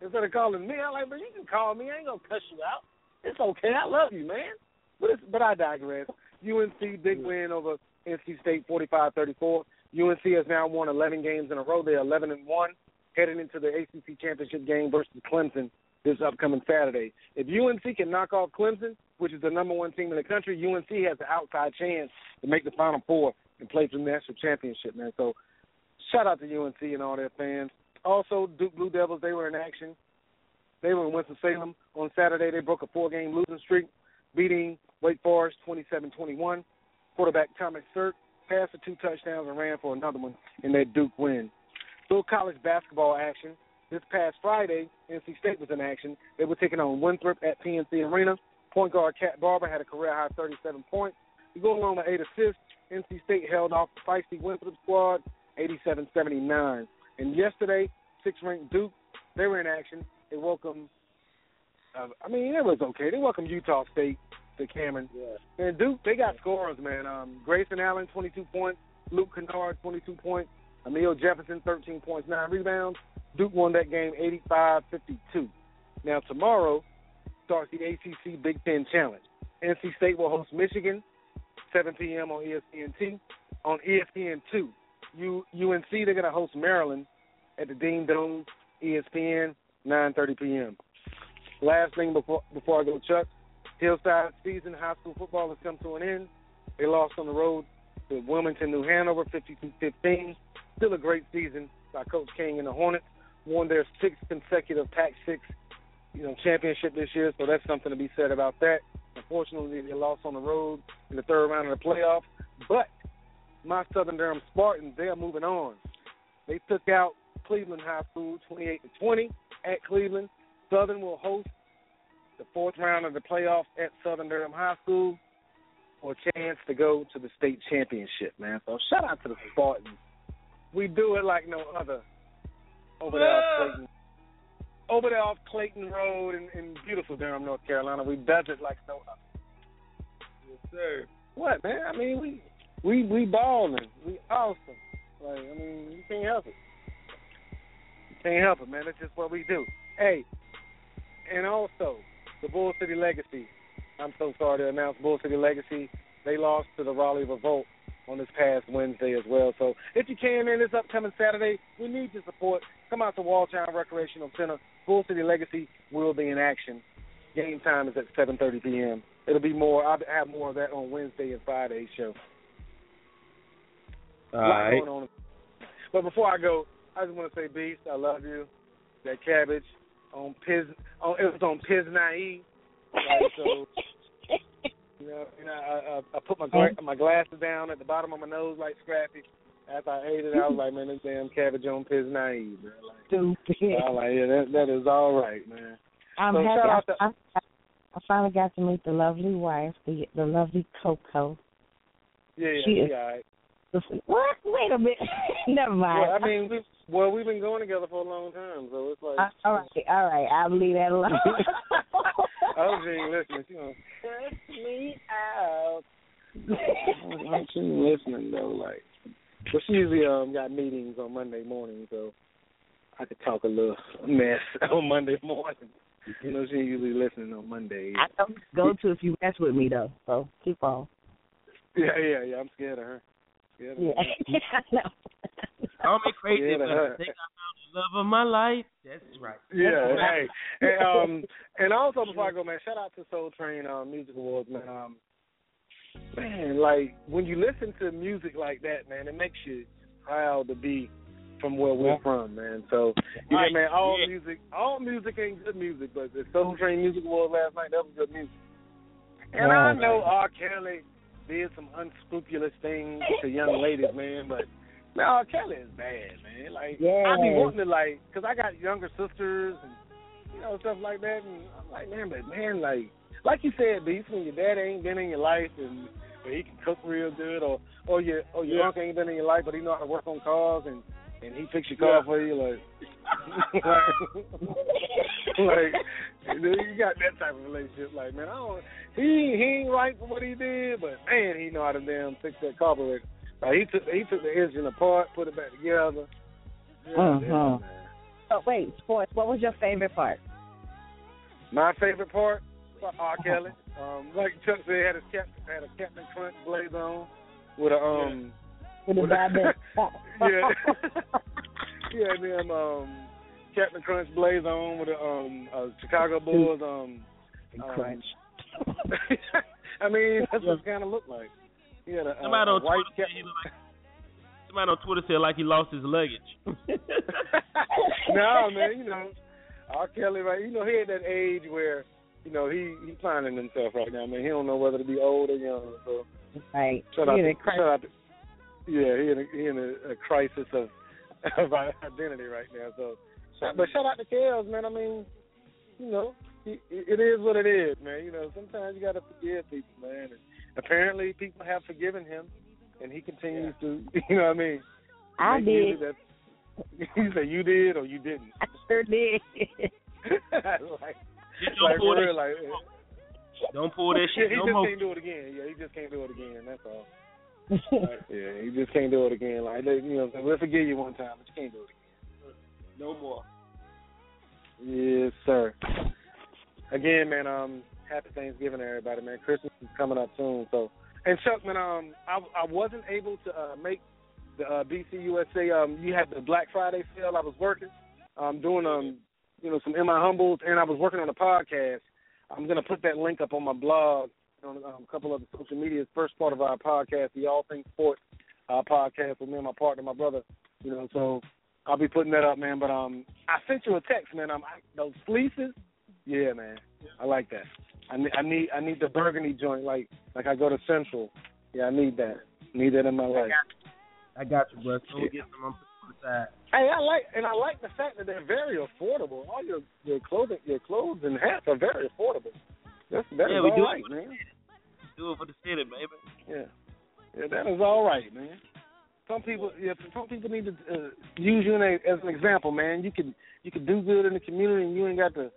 Instead of calling me, I'm like, but you can call me. I ain't gonna cuss you out. It's okay. I love you, man. But it's, but I digress. UNC big win over NC State 45-34. UNC has now won 11 games in a row. They're 11 and one, heading into the ACC championship game versus Clemson this upcoming Saturday. If UNC can knock off Clemson, which is the number one team in the country, UNC has an outside chance to make the Final Four and play for the national championship, man. So shout out to UNC and all their fans. Also, Duke Blue Devils, they were in action. They were in Winston-Salem on Saturday. They broke a four-game losing streak, beating Wake Forest 27-21. Quarterback Thomas Sirk passed for two touchdowns and ran for another one in that Duke win. Little college basketball action. This past Friday, NC State was in action. They were taking on Winthrop at PNC Arena. Point guard Cat Barber had a career high 37 points. He go along with eight assists. NC State held off the feisty Winthrop squad 87-79. And yesterday, six-ranked Duke, they were in action. They welcomed, uh, I mean, it was okay. They welcomed Utah State to Cameron. Yeah. And Duke, they got scorers, man. Um, Grayson Allen, 22 points. Luke Kennard, 22 points. Amile Jefferson, 13 points, 9 rebounds. Duke won that game 85-52. Now, tomorrow starts the ACC Big Ten Challenge. NC State will host Michigan, 7 p.m. on E ESPN2. On E ESPN2, U- UNC, they're going to host Maryland at the Dean Dome, ESPN, 9.30 p.m. Last thing before before I go, Chuck, Hillside season high school football has come to an end. They lost on the road to Wilmington, New Hanover, 52-15. Still a great season by Coach King and the Hornets. Won their sixth consecutive Pac-6, you know, championship this year, so that's something to be said about that. Unfortunately, they lost on the road in the third round of the playoffs. But my Southern Durham Spartans, they are moving on. They took out Cleveland High School 28 to 20 at Cleveland. Southern will host the fourth round of the playoffs at Southern Durham High School for a chance to go to the state championship, man. So shout out to the Spartans. We do it like no other over there off Clayton. Over there off Clayton Road in, in beautiful Durham, North Carolina. We does it like no other. Yes, sir. What, man? I mean, we we we balling. We awesome. Like, I mean, you can't help it. You can't help it, man. That's just what we do. Hey, and also the Bull City Legacy. I'm so sorry to announce Bull City Legacy. They lost to the Raleigh Revolt on this past Wednesday as well. So if you can, man, this upcoming Saturday, we need your support. Come out to Walltown Recreational Center. Bull City Legacy will be in action. Game time is at 7:30 p.m. It'll be more. I'll have more of that on Wednesday and Friday show. All right. But before I go, I just want to say, Beast, I love you. That cabbage on Piz, on it was on Piz Naive. Like, so, (laughs) you know, you know, I, I, I put my oh. gla- my glasses down at the bottom of my nose like Scrappy. After I ate it, I was like, man, this damn cabbage on Piz Naive, man. Like, Stupid. I was like, yeah, that that is all right, man. I'm So happy. shout out I, I, I finally got to meet the lovely wife, the the lovely Coco. Yeah, yeah, She is- all right. What? Wait a minute. (laughs) Never mind. Well, I mean, we've well, we've been going together for a long time, so it's like. Uh, all right, all right. I'll leave that alone. (laughs) I hope she ain't listening. She gonna me out. I hope she ain't listening though. Like, but she usually um got meetings on Monday morning, so I could talk a little mess (laughs) on Monday morning. You know, she usually listening on Monday. I don't go to if you mess with me though. So keep on. Yeah, yeah, yeah. I'm scared of her. Scared of Yeah, her. (laughs) I know. Call me crazy, Yeah, but that- I think I found the love of my life. That's right. Yeah, hey, hey, um, (laughs) and also before I go, man, shout out to Soul Train um, Music Awards, man. Um, man, like when you listen to music like that, man, it makes you proud to be from where we're from, man. So yeah, Right, man, all yeah. music, all music ain't good music, but the Soul Train Music Award last night, that was good music. And I Yeah. know R. Kelly did some unscrupulous things to young ladies, man, but man, R. Kelly is bad, man. Like yeah. I be Yes. wanting to like, cause I got younger sisters and you know stuff like that, and I'm like, man, but man, like, like you said, Beast, when your dad ain't been in your life and but he can cook real good, or or your or your Yeah. uncle ain't been in your life, but he know how to work on cars and and he fix your car Yeah. for you, like, like, (laughs) (laughs) (laughs) you got that type of relationship. Like, man, I don't. He he ain't right for what he did, but man, he know how to damn fix that carburetor. Like he took he took the engine apart, put it back together. Yeah, yeah, man. Oh wait, sports. What was your favorite part? My favorite part, R. Kelly. Um, like Chuck said, had his cap, had a Captain Crunch blaze on with a um. With the with a- diabetic. (laughs) yeah. (laughs) yeah, and then um, Captain Crunch blaze on with a um a Chicago Bulls um. um Crunch. (laughs) I mean, that's what it kind of looked like. He had a, a, Somebody a on white Twitter said he like somebody on Twitter said like he lost his luggage. (laughs) no, man, you know, R. Kelly, right? You know, he at that age where, you know, he he's finding himself right now, man. He don't know whether to be old or young. So Right. shout out, He in to, a crisis. shout out to, yeah, he in a, he in a, a crisis of (laughs) of identity right now. So, shout- but shout out to Kels, man. I mean, you know, it is what it is, man. You know, sometimes you got to forgive people, man. And apparently, people have forgiven him, and he continues to. (laughs) You know what I mean? I Make did. music That, (laughs) you say you did or you didn't. I sure did. (laughs) like, like don't pull for that real, like, eh. Don't pull that yeah, shit he no just more. can't do it again. Yeah, he just can't do it again. That's all. Yeah, he just can't do it again. Like, you know, we'll forgive you one time, but you can't do it again. No more. Yes, sir. Again, man, um, happy Thanksgiving, to everybody, man. Christmas is coming up soon, so. And Chuck, man, um, I I wasn't able to uh, make the uh, BC USA. Um, you had the Black Friday sale. I was working, um, doing um, you know, some in my humbles, and I was working on a podcast. I'm gonna put that link up on my blog on um, a couple of the social medias. First part of our podcast, the All Things Sports uh, podcast with me and my partner, my brother. You know, so I'll be putting that up, man. But um, I sent you a text, man. Um, I, those fleeces, yeah, man, I like that. I need, I need, I need the burgundy joint, like, like I go to Central. Yeah, I need that. Need that in my life. I got you, bro. So we'll get some on the side. Hey, I like, and I like the fact that they're very affordable. All your your clothing, your clothes and hats are very affordable. That's that Yeah, is we all do right, it. man. Do it for the city, baby. Yeah, yeah, that is all right, man. Some people, yeah, some people need to uh, use you in a, as an example, man. You can you can do good in the community, and you ain't got to,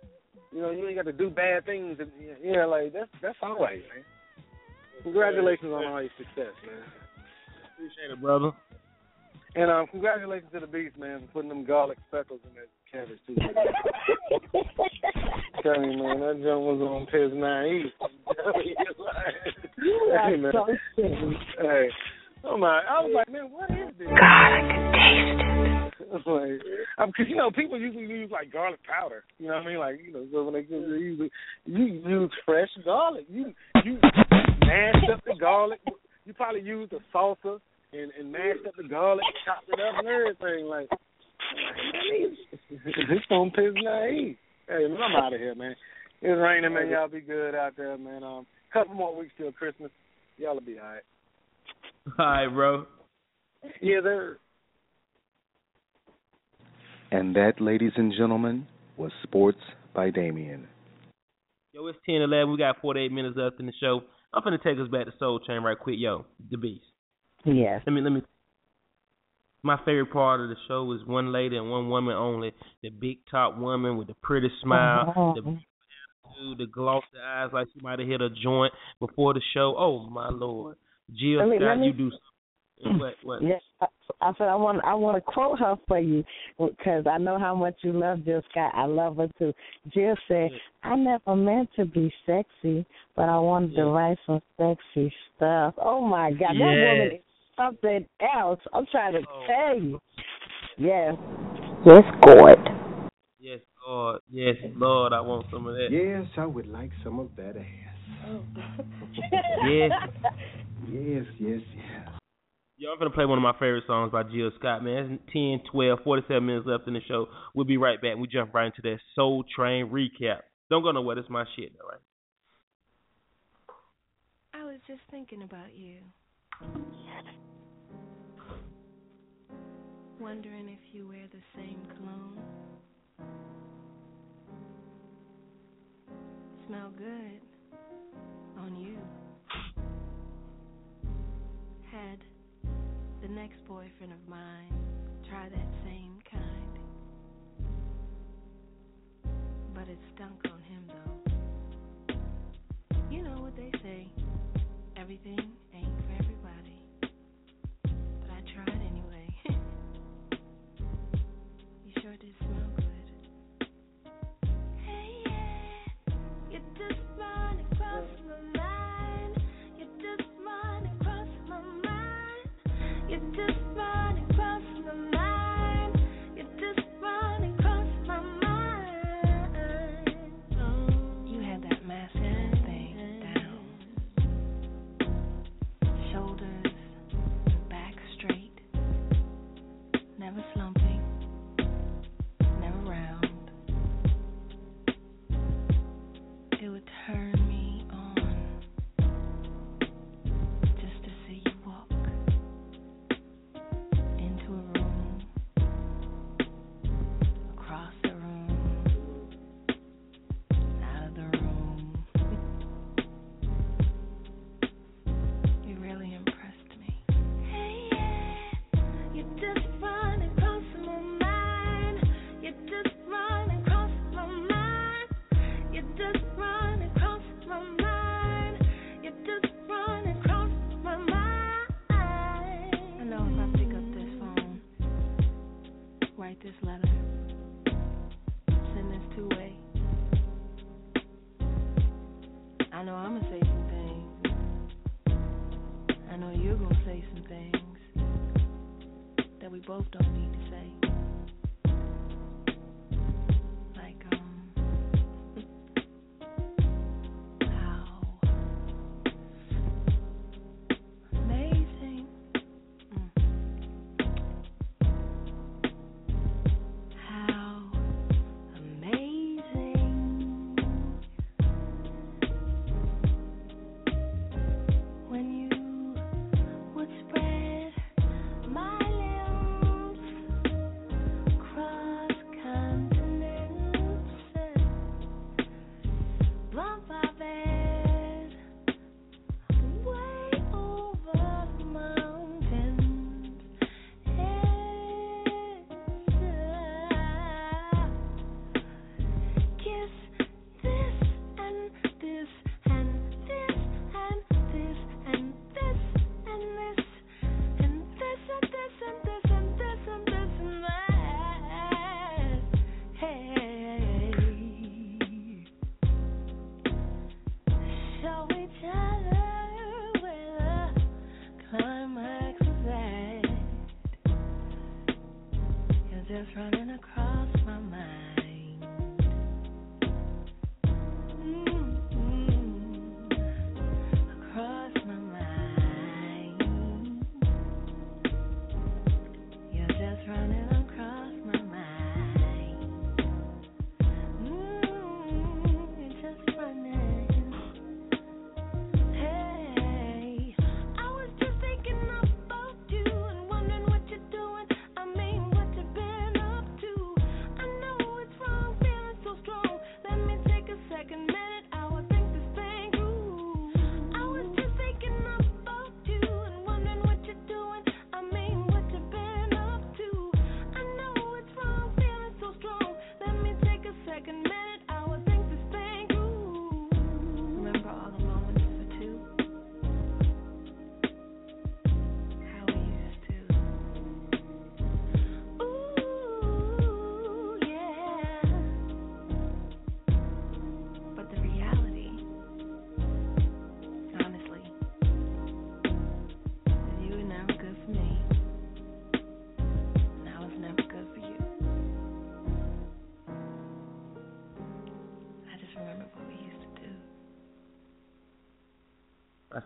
you know, you ain't got to do bad things. And yeah, like that's that's all right, man. Congratulations on all your success, man. Appreciate it, brother. And um, congratulations to the Beast, man, for putting them garlic speckles in that cabbage too. (laughs) Tell me, man, that junk was on piss naive. You are (laughs) hey, man. so silly. Hey, oh my! I was like, man, what is this? God, I can taste it. (laughs) Like, um, cause you know, people usually use like garlic powder. You know what I mean? Like, you know, so when they use, they you use fresh garlic. You you mashed up the garlic. You probably used the salsa and and mashed up the garlic, chopped it up and everything. Like, (laughs) this on piss naive. Hey, man, I'm out of here, man. It's raining, man. Y'all be good out there, man. Um, couple more weeks till Christmas. Y'all'll be all right. (laughs) All right, bro. Yeah, they're. And that, ladies and gentlemen, was Sports by Damien. Yo, it's 10 11. We got 48 minutes left in the show. I'm finna take us back to Soul Train right quick. Yo, the Beast. Yes. Let me, let me. My favorite part of the show is one lady and one woman only. The big top woman with the pretty smile, the Uh-huh. dude, the glossy eyes like she might have hit a joint before the show. Oh my lord, Jill me, Scott, me, you do. What, what? Yeah, I, I said I want I want to quote her for you because I know how much you love Jill Scott. I love her too. Jill said, yeah. "I never meant to be sexy, but I wanted yeah. to write some sexy stuff." Oh my God, yes. that woman is something else. I'm trying to oh. tell you. Yes. Yes, God. Yes, Lord. Yes, Lord. I want some of that. Yes, I would like some of that ass. Oh. yes. (laughs) Yes, yes, yes. Y'all, I'm going to play one of my favorite songs by Jill Scott, man. It's 10, 12, 47 minutes left in the show. We'll be right back. We jump right into that Soul Train recap. Don't go nowhere. That's my shit, all right? I was just thinking about you. Wondering if you wear the same cologne. Smell good. next boyfriend of mine try that same kind. But it stunk on him though. You know what they say everything ain't for.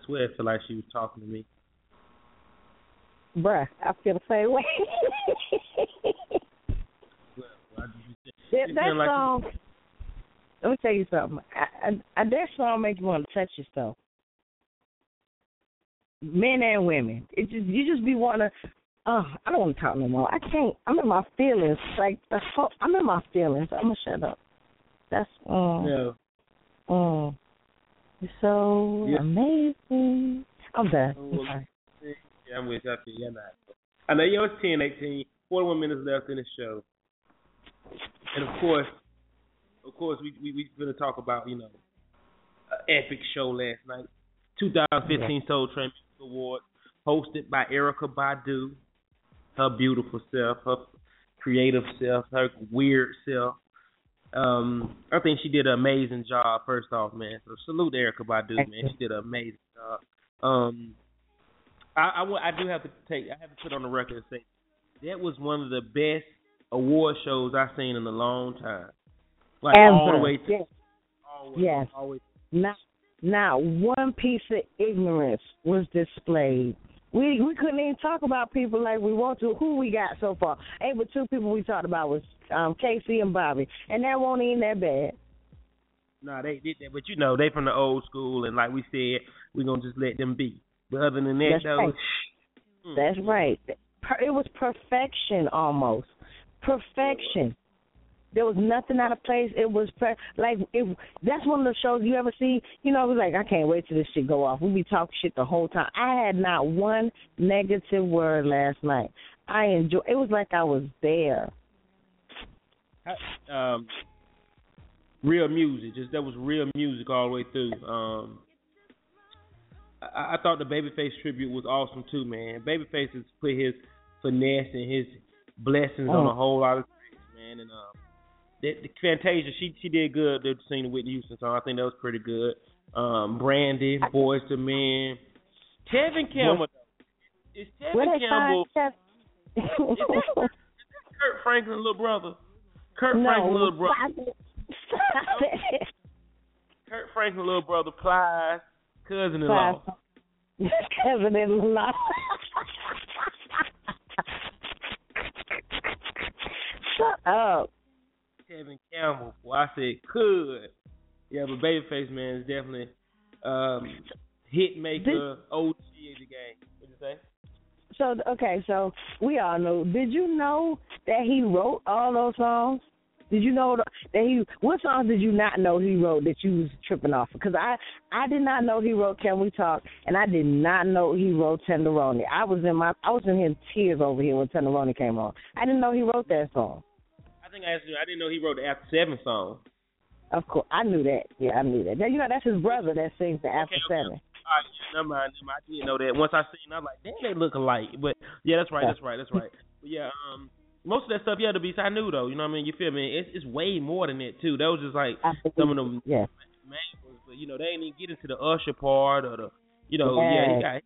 Swear, I feel like she was talking to me. Bruh, I feel the same way. Why did you say? that You that sound like you- song. Let me tell you something. I, I, I, that song makes you want to touch yourself. Men and women. It just you just be wanting to. Oh, I don't want to talk no more. I can't. I'm in my feelings. Like the whole, I'm in my feelings. I'm gonna shut up. That's um. Yeah. Um. You're so Yeah. amazing. I'm done. I'm sorry. Yeah, I'm with you. I you. I'm not. I know yo, it's 10, 18, 41 minutes left in the show. And of course, of course, we we we gonna talk about you know, an epic show last night, 2015 Soul Train Music Award, hosted by Erykah Badu, her beautiful self, her creative self, her weird self. Um, I think she did an amazing job. First off, man, so salute Erykah Badu, man. She did an amazing job. Um, I, I, I do have to take, I have to put on the record and say that was one of the best award shows I've seen in a long time. Like all the way to Yes. always, Yes. always. Not not one piece of ignorance was displayed. We we couldn't even talk about people like we want to. Who we got so far? Hey, but two people we talked about was um K-Ci and Bobby, and that won't even that bad. No, they did that, but you know they from the old school, and like we said, we're gonna just let them be. But other than that, That's though, right. mm, That's right. It was perfection almost. Perfection. There was nothing out of place. It was per- like it. That's one of the shows you ever see. You know, it was like I can't wait till this shit go off. We be talking shit the whole time. I had not one negative word last night. I enjoy. It was like I was there. um, real music. Just that was real music all the way through. Um, I, I thought the Babyface tribute was awesome too, man. Babyface has put his finesse and his blessings on Oh. a whole lot of things, man. And um, Fantasia, she she did good. The singing the Whitney Houston song, I think that was pretty good. Um, Brandy, Boyz II Men, Tevin Campbell. Is Tevin Campbell find Kev- Kirk Franklin little brother? Kirk no, Franklin little brother. stop it. Stop it. Kirk Franklin little brother Plies, cousin-in-law. Cousin in law. Shut up. Kevin Campbell. Boy, I said could. Yeah, but Babyface man is definitely um, hit maker, OG of the game. What you say? So okay, so we all know. Did you know that he wrote all those songs? Did you know that he? What songs did you not know he wrote that you was tripping off? Because I I did not know he wrote Can We Talk, and I did not know he wrote Tenderoni. I was in my I was in his tears over here when Tenderoni came on. I didn't know he wrote that song. I think I asked you. I didn't know he wrote the After Seven song. Of course, I knew that. Yeah, I knew that. Now, You know, that's his brother that sings the After Seven. All right, yeah, never mind, never mind. I didn't know that. Once I seen, it, I was like, damn, they look alike. But yeah, that's right, that's right, that's right. (laughs) But yeah, um, most of that stuff, yeah, the beats I knew though. You know what I mean? You feel me? It's it's way more than that too. That was just like some of them yeah. ones, but you know they ain't even get into the Usher part or the, you know, yeah, he got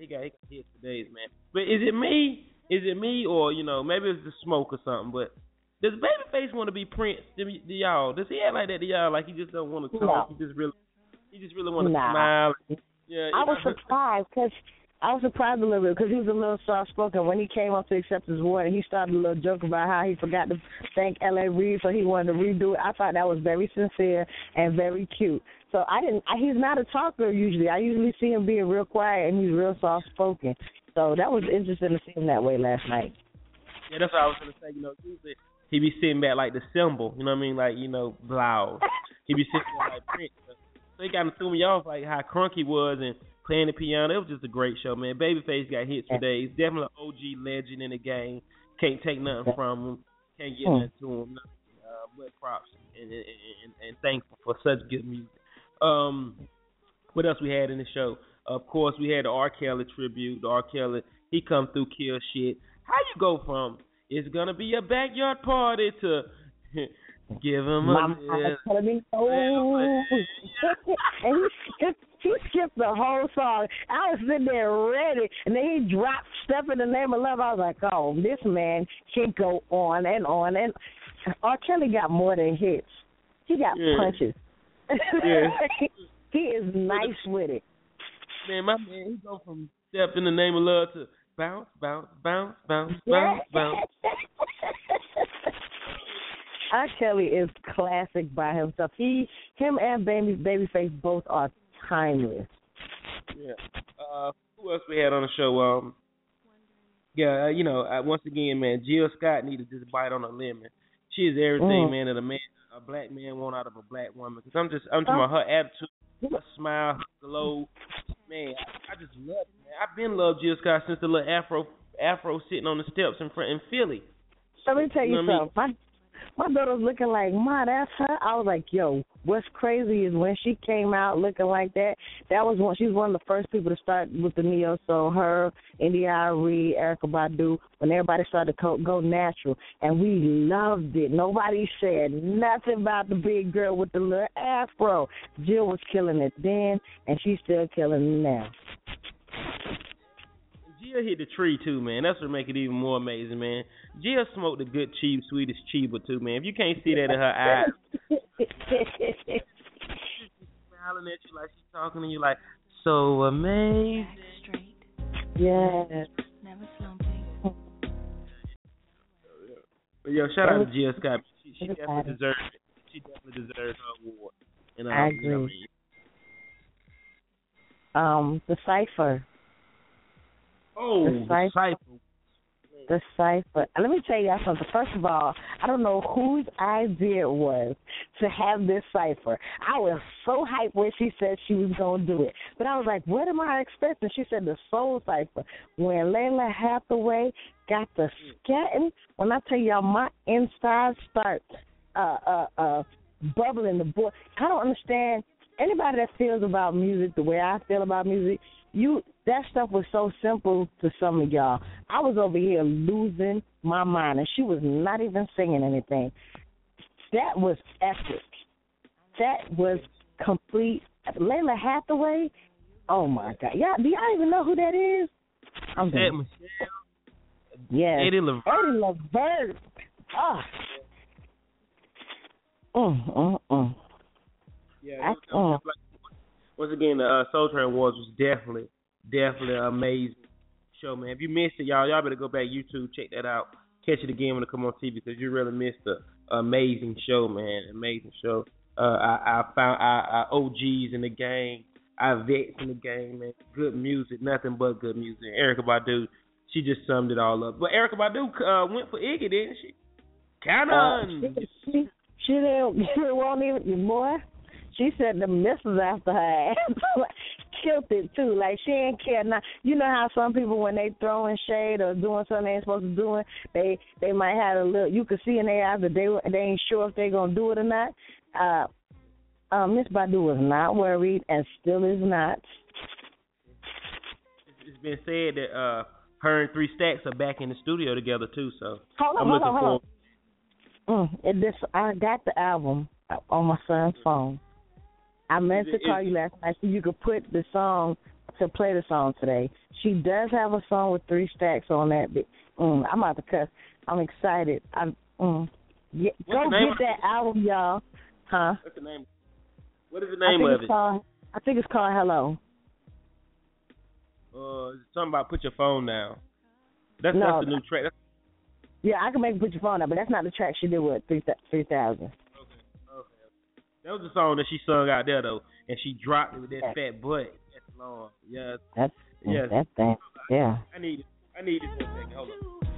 he got he got hits for man. But is it me? Is it me or you know maybe it's the smoke or something? But does Babyface want to be Prince to, to y'all? Does he act like that to y'all? Like he just don't want to talk. No. He just really he just really want to Nah. smile. Yeah, I was know, surprised because I was surprised a little bit because he was a little soft spoken. When he came up to accept his award, and he started a little joke about how he forgot to thank L.A. Reid, so he wanted to redo it. I thought that was very sincere and very cute. So I didn't. I, he's not a talker usually. I usually see him being real quiet and he's real soft spoken. So that was interesting to see him that way last night. Yeah, that's what I was gonna say. You know, usually he be sitting back like the symbol. You know what I mean? Like you know, blouse. He be sitting there like Prince. So he kind of threw me off like how crunk he was and playing the piano. It was just a great show, man. Babyface got hits today. days. Definitely an OG legend in the game. Can't take nothing from him. Can't get Hmm. nothing to him. Nothing. Uh, but props and, and, and, and thankful for such good music. Um, what else we had in the show? Of course, we had the R. Kelly tribute. The R. Kelly, he come through, kill shit. How you go from it's gonna be a backyard party to (laughs) give him a Mama me no. (laughs) (laughs) and he skipped, he skipped the whole song. I was sitting there ready, and then he dropped "Step in the Name of Love." I was like, "Oh, this man can go on and on." And R. Kelly got more than hits. He got Yeah. punches. Yeah. he is nice with it. Man, my man, he go from step in the name of love to bounce, bounce, bounce, bounce, bounce, bounce. (laughs) R. Kelly is classic by himself. He, him, and Baby Babyface both are timeless. Yeah. Uh, who else we had on the show? Um, yeah, uh, you know, uh, once again, man, Jill Scott needed to just bite on a lemon. She is everything, Mm. man, that a man, a black man want out of a black woman. Cause I'm just, I'm talking about her attitude, her smile, her glow. Man, I, I just love it, man. I've been loved Jill Scott since the little afro, afro sitting on the steps in front in Philly. Let me tell you, You know what I something. My daughter was looking like, Ma, that's her. I was like, Yo, what's crazy is when she came out looking like that. That was one. She was one of the first people to start with the neo soul. Her, India Ari, Erykah Badu. When everybody started to co- go natural, and we loved it. Nobody said nothing about the big girl with the little afro. Jill was killing it then, and she's still killing it now. Jill hit the tree too, man. That's what make it even more amazing, man. Jill smoked a good cheap Swedish cheeba too, man. If you can't see that in her eyes, (laughs) smiling at you like she's talking to you like so amazing. yes. Never slumping. Yo, shout out to was- Scott. She, she definitely deserves it. She definitely deserves her award. And I You know, agree. Um, the cipher. Oh, The cipher. The cipher. Let me tell you something. First of all, I don't know whose idea it was to have this cipher. I was so hyped when she said she was going to do it. But I was like, what am I expecting? She said the soul cipher. When Lalah Hathaway got the scatting, when I tell y'all my insides start uh, uh, uh, bubbling the boy. I don't understand anybody that feels about music the way I feel about music. You that stuff was so simple to some of y'all. I was over here losing my mind, and she was not even singing anything. That was epic. That was complete. Lalah Hathaway. Oh my God! Y'all, do y'all even know who that is? I'm Ed done. Michelle, Yes. Eddie Levert. Eddie Levert. Ah. Mm, mm, mm. Yeah, I- it was- it was like- once again, the uh, Soul Train Awards was definitely, definitely amazing show, man. If you missed it, y'all, y'all better go back YouTube, check that out, catch it again when it come on TV because you really missed the amazing show, man. Amazing show. Uh, I, I found our OGs in the game, our vets in the game, man. Good music, nothing but good music. Erykah Badu, she just summed it all up. But Erykah Badu uh, went for Iggy, didn't she? Count Uh, she, she, she didn't. (laughs) She won't even boy. She said the missiles after her. (laughs) Killed it too. Like she ain't care now. You know how some people when they throwing shade or doing something they ain't supposed to do, they they might have a little. You could see in their eyes that they they ain't sure if they gonna do it or not. Uh, uh, Miss Badu was not worried and still is not. it's been said that uh her and Three Stacks are back in the studio together too. So Hold on, I'm hold looking on, hold on. Mm, it, this I got the album on my son's phone. I meant to call you last night so you could put the song to play the song today. She does have a song with three stacks on that. But, mm, I'm about to cuss. I'm excited. I'm mm, yeah, go get that album, y'all. Huh? What's the name? What is the name of it? called. I think it's called Hello. Uh, it's something about put your phone down. That's No. that's the new track. That's, Yeah, I can make put your phone up, but that's not the track she did with three three thousand. That was the song that she sung out there though, and she dropped it with that fat butt. That's long. Yeah. That's Yes. that thing. Yeah. I need it. I need it for a second. Hold on.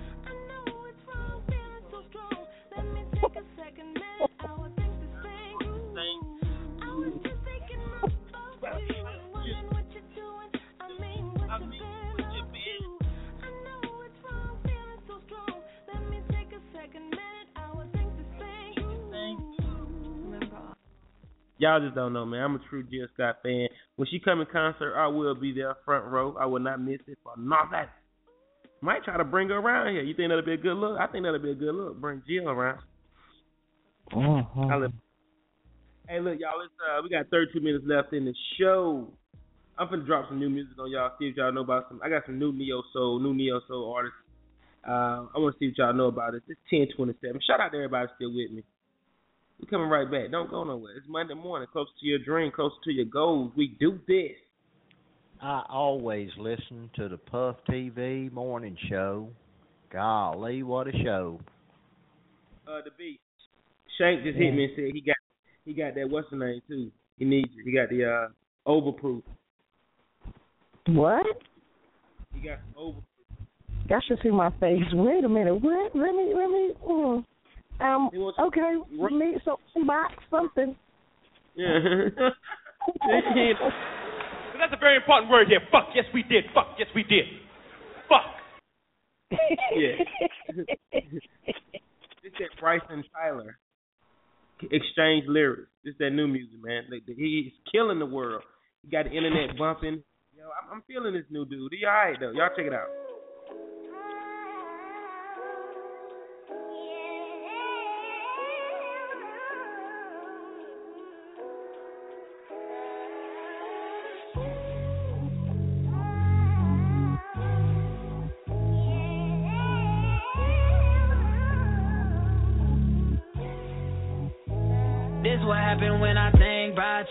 Y'all just don't know, man. I'm a true Jill Scott fan. When she come in concert, I will be there front row. I will not miss it for nothing. Might try to bring her around here. You think that'll be a good look? I think that'll be a good look. Bring Jill around. Live- Hey, look, y'all. It's, uh, we got 32 minutes left in the show. I'm gonna drop some new music on y'all. See if y'all know about some. I got some new neo soul, new neo soul artists. Uh, I want to see what y'all know about it. It's 10:27. Shout out to everybody still with me. We coming right back. Don't go nowhere. It's Monday morning. Close to your dream, close to your goals. We do this. I always listen to the Puff TV morning show. Golly, what a show! Uh, the beat. Shank just hit me and said he got he got that what's the name too. He needs it. He got the uh overproof. What? He got over. Y'all should see my face. Wait a minute. What? Let me. Let me. mm. Um. Okay. Me. So some box something. Yeah. (laughs) That's a very important word here. Fuck. Yes, we did. Fuck. Yes, we did. Fuck. Yeah. (laughs) this that Bryson Tiller. Exchange lyrics. This is that new music, man. Like, He's killing the world. He got the internet bumping. Yo, I'm, I'm feeling this new dude. He alright though. Y'all check it out.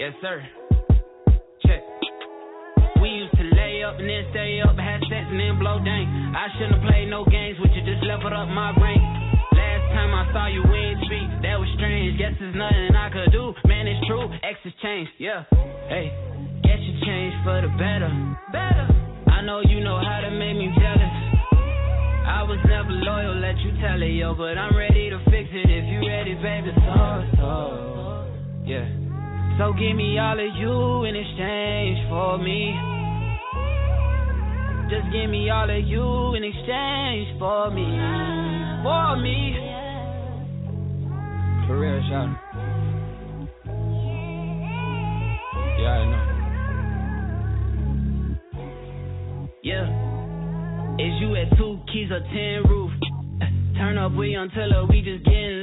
Yes, sir. Check. We used to lay up and then stay up, had sex and then blow dang. I shouldn't have played no games with you, just leveled up my rank. Last time I saw you, we ain't speak, that was strange. Guess there's nothing I could do. Man, it's true, X has changed, yeah. Hey, guess you changed for the better. Better. I know you know how to make me jealous. I was never loyal, let you tell it, yo, but I'm ready to fix it if you ready, baby. So, so, yeah. So give me all of you in exchange for me. Just give me all of you in exchange for me. For me. For real, Sean. Yeah, I know. Yeah. Is you at two keys or ten roof? Turn up, we until we just getting.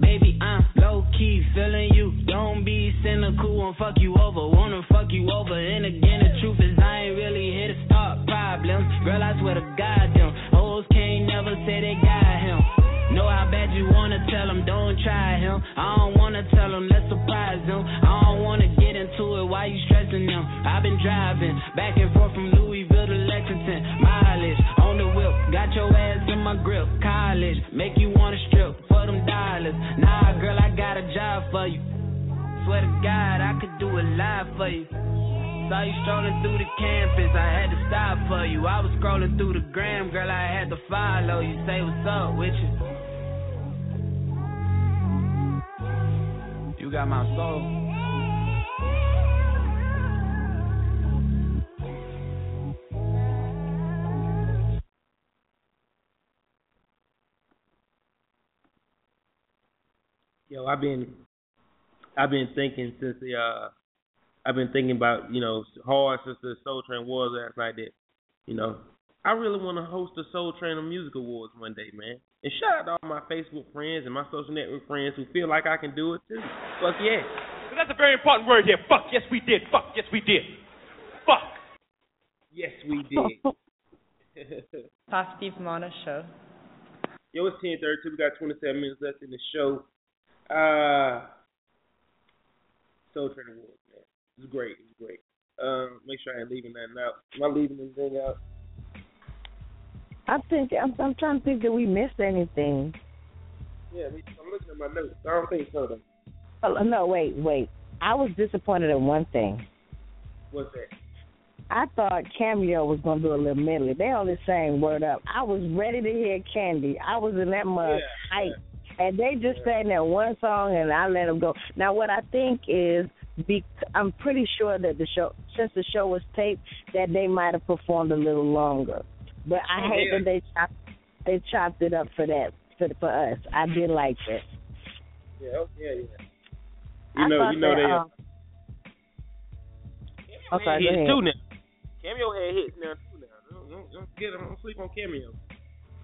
Baby, I'm low key feeling you. Don't be cynical, won't fuck you over. Wanna fuck you over. And again, the truth is, I ain't really here to start problems. Girl, I swear to God, them hoes can't never say they got him. Know how bad you wanna tell him, don't try him. I don't wanna tell him, let's surprise him. I don't wanna get into it, why you stressing them? I've been driving back and forth from Louisville to grip. College, make you wanna strip for them dollars. Nah, girl, I got a job for you. Swear to God, I could do a lot for you. Saw you strolling through the campus, I had to stop for you. I was scrolling through the gram, girl, I had to follow you. Say what's up with you. You got my soul. Yo, I've been I've been thinking since the uh I've been thinking about, you know, hard since the Soul Train Awards last night that, you know, I really want to host the Soul Train of Music Awards one day, man. And shout out to all my Facebook friends and my social network friends who feel like I can do it too. Fuck yeah. But that's a very important word here. Fuck. Yes, we did. Fuck. Yes, we did. Fuck. Yes, we did. (laughs) (laughs) Positive Mona Show. Yo, it's ten thirty two. We got twenty seven minutes left in the show. Uh Soul Train Awards, man. It's great. It's great. Um, make sure I ain't leaving nothing out. Am I leaving anything out? I think I'm, I'm trying to think that we missed anything. Yeah, I'm looking at my notes. I don't think so though. Oh, no, wait, wait. I was disappointed in one thing. What's that? I thought Cameo was gonna do a little medley. They only sang "Word Up." I was ready to hear Candy. I was in that mug hype, and they just sang that one song, and I let them go. Now, what I think is, be, I'm pretty sure that the show, since the show was taped, that they might have performed a little longer. But I Oh, hate yeah. that they chopped, they chopped it up for that for for us. I did like that. Yeah, oh, yeah, yeah. I You know, you know that, they. uh, I'm sorry, had go hits too now. Cameo had hits now too now. Don't, don't, don't get forget, don't sleep on Cameo.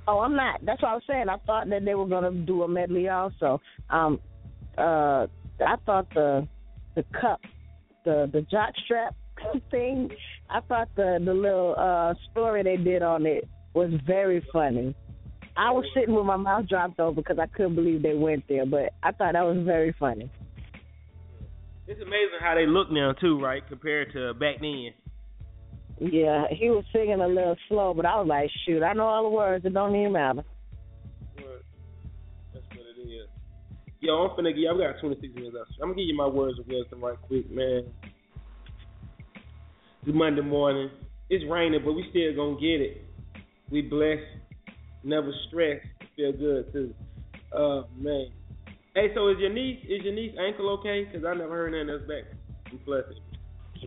Oh, I'm not. That's what I was saying. I thought that they were gonna do a medley also. Um, uh, I thought the the cup, the the jock strap (laughs) thing. I thought the the little uh story they did on it was very funny. I was sitting with my mouth dropped over because I couldn't believe they went there, but I thought that was very funny. It's amazing how they look now too, right? Compared to back then. Yeah, he was singing a little slow, but I was like, shoot, I know all the words. It don't even matter. That's what it is. Yo, I'm finna give I've got 26 minutes left. I'm gonna give you my words of wisdom right quick, man. It's Monday morning. It's raining, but we still gonna get it. We blessed, never stressed. Feel good too. Uh, man. Hey, so is your niece is your niece ankle okay? Cause I never heard nothing else back from Fluffy.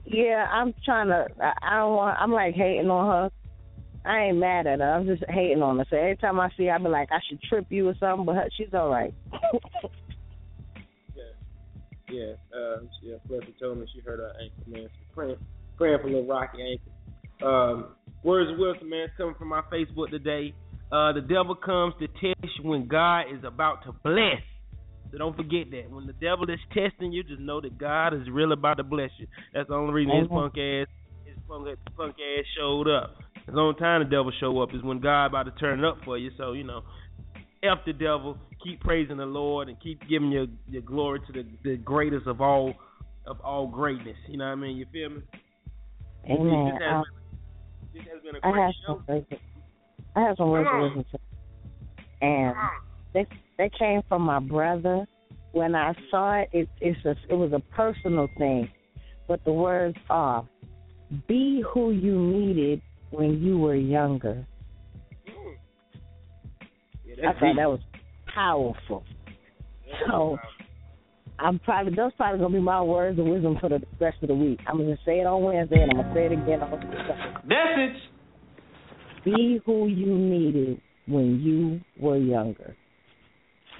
Yeah, I'm trying to. I, don't want. I'm like hating on her. I ain't mad at her. I'm just hating on her. So every time I see her, I be like, I should trip you or something. But her, she's all right. (laughs) Yeah, uh, yeah. Fluffy told me she hurt her ankle, man. So praying, praying for little Rocky ankle. Um, words of wisdom, man, coming from my Facebook today. Uh, the devil comes to test when God is about to bless. So don't forget that. When the devil is testing you, just know that God is really about to bless you. That's the only reason his punk ass his punk, punk ass showed up. The only time the devil show up is when God about to turn it up for you. So, you know, F the devil, keep praising the Lord and keep giving your, your glory to the, the greatest of all of all greatness. You know what I mean? You feel me? Amen. This has, Um, been, this has been a I great have show. some. I have some words to listen to, and they they came from my brother. When I saw it, it it's a, it was a personal thing, but the words are, "Be who you needed when you were younger." Yeah, I that's thought deep. that was powerful. So I'm probably those probably gonna be my words of wisdom for the rest of the week. I'm gonna say it on Wednesday and I'm gonna say it again on Thursday. Message. Be who you needed when you were younger.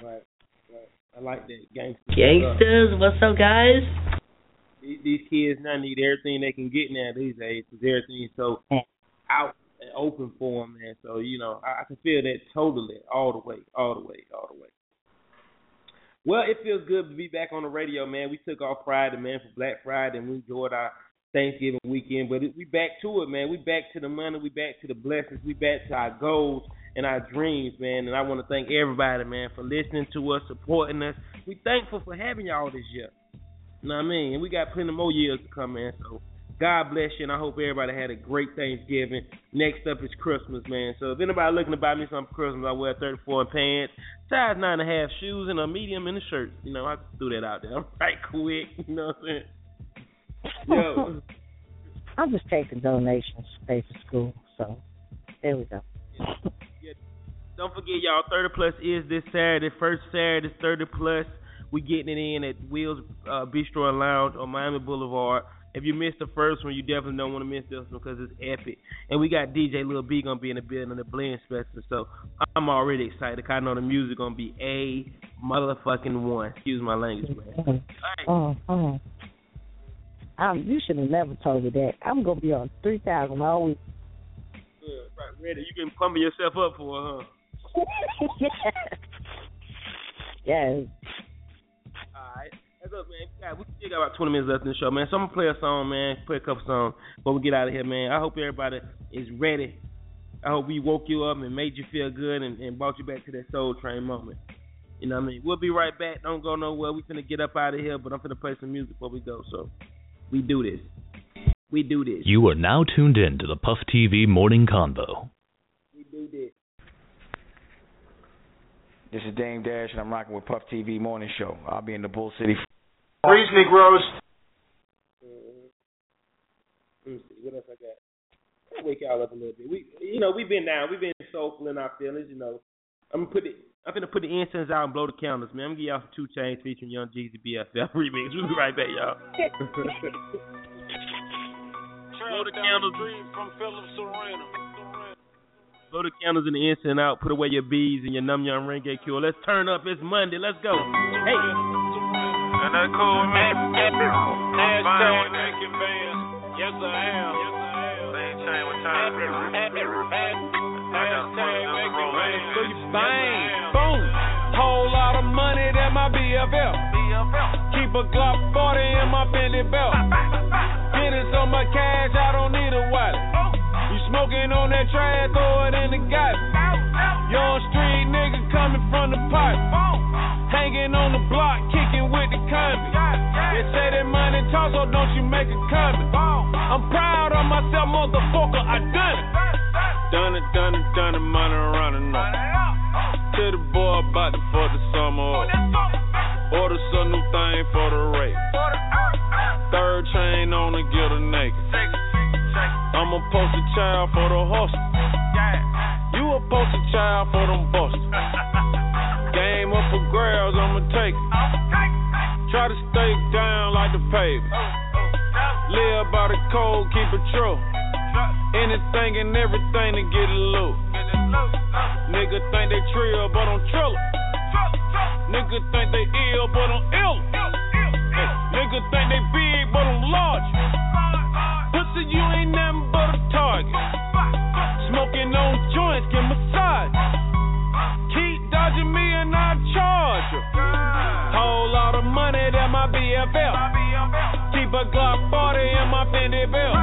Right, right. I like that gangster. Gangsters, what's up, guys? These, these kids now need everything they can get now these days because everything's so out and open for them, man. So you know, I, I can feel that totally, all the way, all the way, all the way. Well, it feels good to be back on the radio, man. We took off Friday, man, for Black Friday, and we enjoyed our Thanksgiving weekend. But it, we back to it, man. We back to the money. We back to the blessings. We back to our goals and our dreams, man. And I want to thank everybody, man, for listening to us, supporting us. We thankful for having y'all this year. You know what I mean? And we got plenty more years to come, man. So God bless you, and I hope everybody had a great Thanksgiving. Next up is Christmas, man. So if anybody looking to buy me some Christmas, I wear 34 in pants, size nine and a half shoes, and a medium in a shirt. You know, I threw that out there. I'm (laughs) right quick. You know what I'm saying? Yo. (laughs) I'm just taking donations to pay for school. So there we go. (laughs) Don't forget, y'all. Thirty plus is this Saturday. First Saturday, thirty plus. We getting it in at Will's uh, Bistro and Lounge on Miami Boulevard. If you missed the first one, you definitely don't want to miss this one because it's epic. And we got DJ Lil B gonna be in the building, the blend special. So I'm already excited. 'cause I know the music gonna be a motherfucking one. Excuse my language, man. Oh, oh. Um, you should have never told me that. I'm gonna be on three thousand all week. Good, right, ready. You can pumping yourself up for it, huh? (laughs) yes. Alright. That's up, man. God, we still got about 20 minutes left in the show, man. So I'm going to play a song, man. Play a couple songs before we get out of here, man. I hope everybody is ready. I hope we woke you up and made you feel good and, and brought you back to that Soul Train moment. You know what I mean? We'll be right back. Don't go nowhere. We finna get up out of here, but I'm finna play some music before we go. So we do this. We do this. You are now tuned in to the Puff TV Morning Convo. We do this. This is Dame Dash, and I'm rocking with Puff TV Morning Show. I'll be in the Bull City. Freeze Negroes. Let me see. What else I got? wake y'all up a little bit. We, you know, we've been down. We've been soulful in our feelings. You know, I'm gonna put it. I'm gonna put the incense out and blow the candles, man. I'm gonna give y'all some 2 Chainz featuring Young Jeezy BFF (laughs) remix. We'll be right back, y'all. (laughs) blow the candles. from Philip Serena. Blow the candles and the incense out. Put away your beads and your num yum ring cure. Let's turn up. It's Monday. Let's go. Hey. And that cool with me. Making bands. Yes, I am. Yes, I am. Same chain with time. Hashtag making bands. So you bang, boom. Whole lot of money that my BFL. Keep a Glock 40 in my Fendi belt. Getting so much cash, I don't need a wallet. Smoking on that trash, throw it in the galley. Young street nigga coming from the pipe. Hanging on the block, kicking with the convict. They say that money talk, so don't you make a comment. I'm proud of myself, motherfucker, I done it. Done it, done it, done it, money running up. Tell the boy about the fuck the summer up. Order some new thing for the rate. Third chain on to get a naked. I'm a poster child for the hustle. You a poster child for them busters. Game up for grabs, I'ma take it. Try to stay down like the pavement. Live by the code, keep it true. Anything and everything to get a loot. Nigga think they trill, but I'm trillin'. Nigga think they ill, but I'm ill. Nigga think they big, but I'm large. Pussy, you ain't nothing but a target. Smoking on joints, get massage. Keep dodging me and I charge you. Whole lot of money that my BFL. Keep a Glock 40 in my Fendi belt.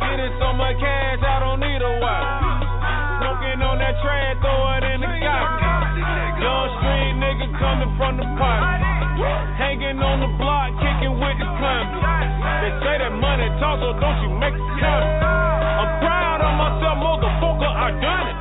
Getting so much cash, I don't need a wallet. Smoking on that trash, throw it in the garbage. Young street nigga coming from the party. That so don't you make it comment. I'm proud of myself, motherfucker, I done it.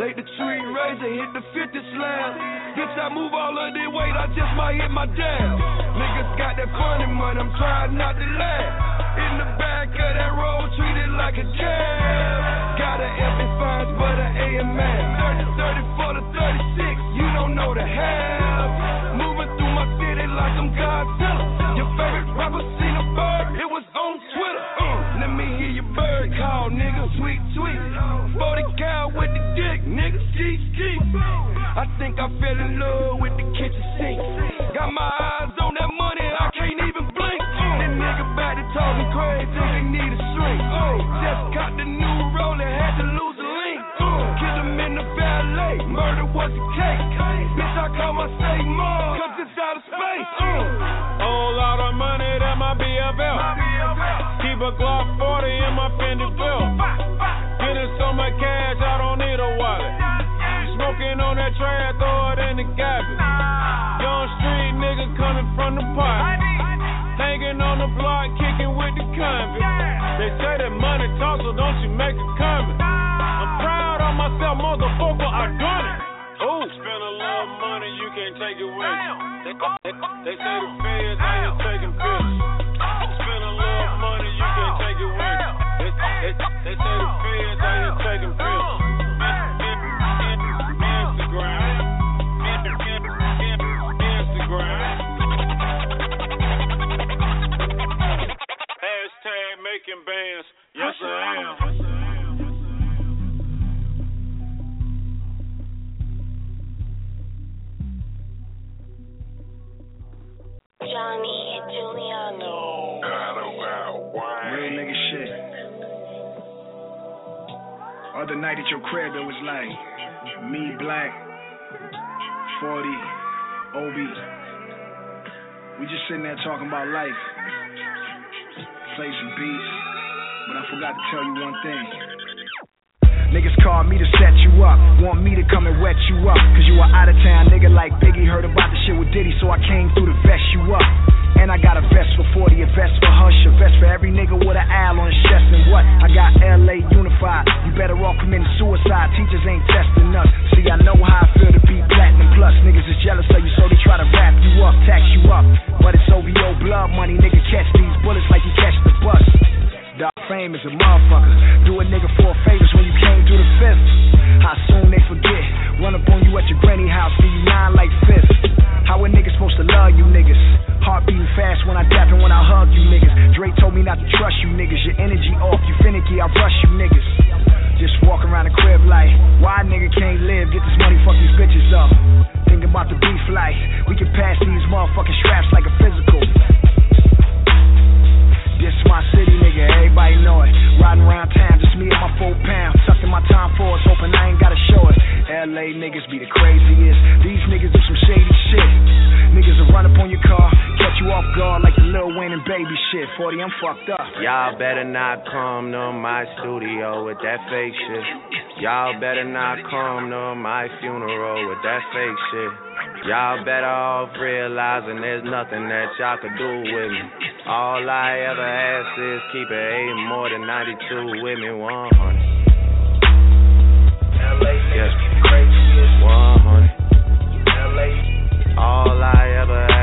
Take the tree razor, hit the 50 slam. Bitch, I move all of this weight, I just might hit my dam. Niggas got that funny money, I'm trying not to laugh. In the back of that road, treated like a jam. Got a F in fines, but an A in math. 30, 30 for the 36, you don't know the half. Moving through my city like I'm Godzilla. Your favorite rapper seen a bird, it was think I fell in love with the kitchen sink. Got my eyes on that money, I can't even blink. That nigga back to talking crazy, they need a shrink. Just got the new roller, had to lose a link. Kill him in the valet, murder was a cake. Bitch, I call my state mom, cause it's out of space. Whole lot of money that my BFL. Keep a Glock 40 in my Fendi belt. On that trash, throw it in the garbage. Young street nigga coming from the party. Hanging on the block, kicking with the convict. They say that money talks, so don't you make a comment. I'm proud of myself, motherfucker, I done it. Ooh. Spend a little money, you can't take it with you. They, they, they say the feds here taking pictures. Hashtag making bands. Yes, I am. Johnny Giuliano. Real nigga shit. Other night at your crib, it was like me, Black, 40, Obi. We just sitting there talking about life. Play some beats, but I forgot to tell you one thing. Niggas call me to set you up, want me to come and wet you up. Cause you are out of town nigga like Biggie, heard about the shit with Diddy, so I came through to vest you up. And I got a vest for 40, a vest for Hush, a vest for every nigga with an owl on his chest. And what? I got LA unified. You better off committing suicide. Teachers ain't testing us. See, I know how I feel to be platinum plus. Niggas is jealous of you, so they try to wrap you up, tax you up. Fame is a motherfucker. Y'all better not come to my funeral with that fake shit. Y'all better off realizing there's nothing that y'all could do with me. All I ever ask is keep it eight more than 92 with me 100. Yeah. 100. All I ever ask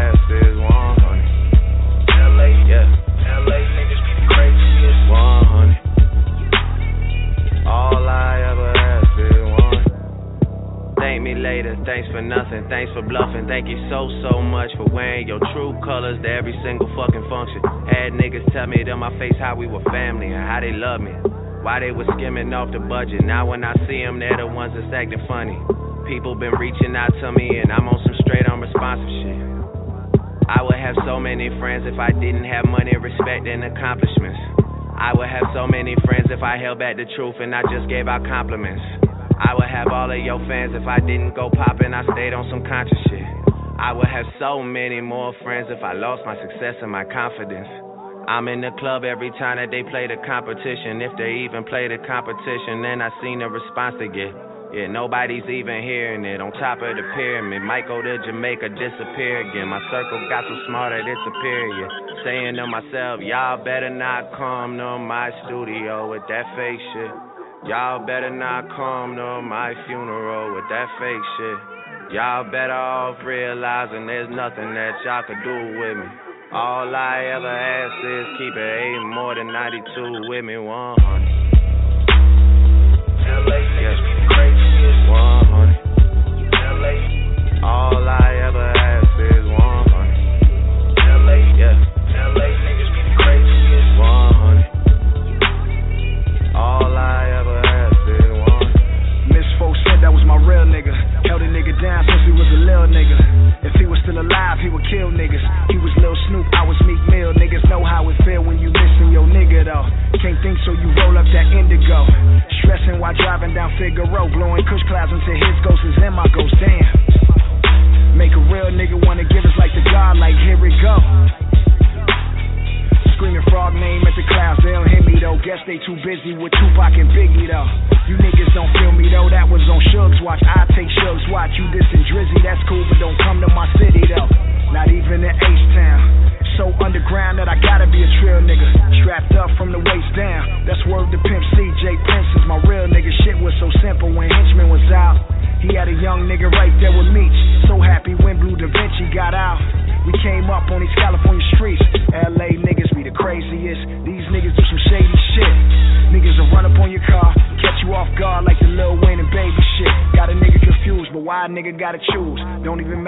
100. Thank me later, thanks for nothing, thanks for bluffing. Thank you so, so much for wearing your true colors to every single fucking function. Had niggas tell me to my face how we were family and how they love me. Why they was skimming off the budget. Now when I see them, they're the ones that's acting funny. People been reaching out to me and I'm on some straight unresponsive shit. I would have so many friends if I didn't have money, respect, and accomplishments. I would have so many friends if I held back the truth and I just gave out compliments. I would have all of your fans if I didn't go poppin', I stayed on some conscious shit. I would have so many more friends if I lost my success and my confidence. I'm in the club every time that they play the competition. If they even play the competition, then I seen the response they get. Yeah, nobody's even hearing it. On top of the pyramid, might go to Jamaica, disappear again. My circle got so smart that it's superior. Saying to myself, y'all better not come to my studio with that fake shit. Y'all better not come to my funeral with that fake shit. Y'all better off realizing there's nothing that y'all could do with me. All I ever ask is keep it eight more than 92 with me 100. Yeah. 100. All I ever my real nigga. Held a nigga down since he was a little nigga. If he was still alive, he would kill niggas. He was Lil Snoop, I was Meek Mill. Niggas know how it feel when you missing your nigga though. Can't think so you roll up that indigo. Stressing while driving down Figueroa, blowing kush clouds until his ghost is in my ghost. Damn. Make a real nigga wanna give us like the God, like here we go. Screaming frog name at the clouds, they don't hear me though. Guess they too busy with Tupac and Biggie though. You niggas don't feel me though, watch.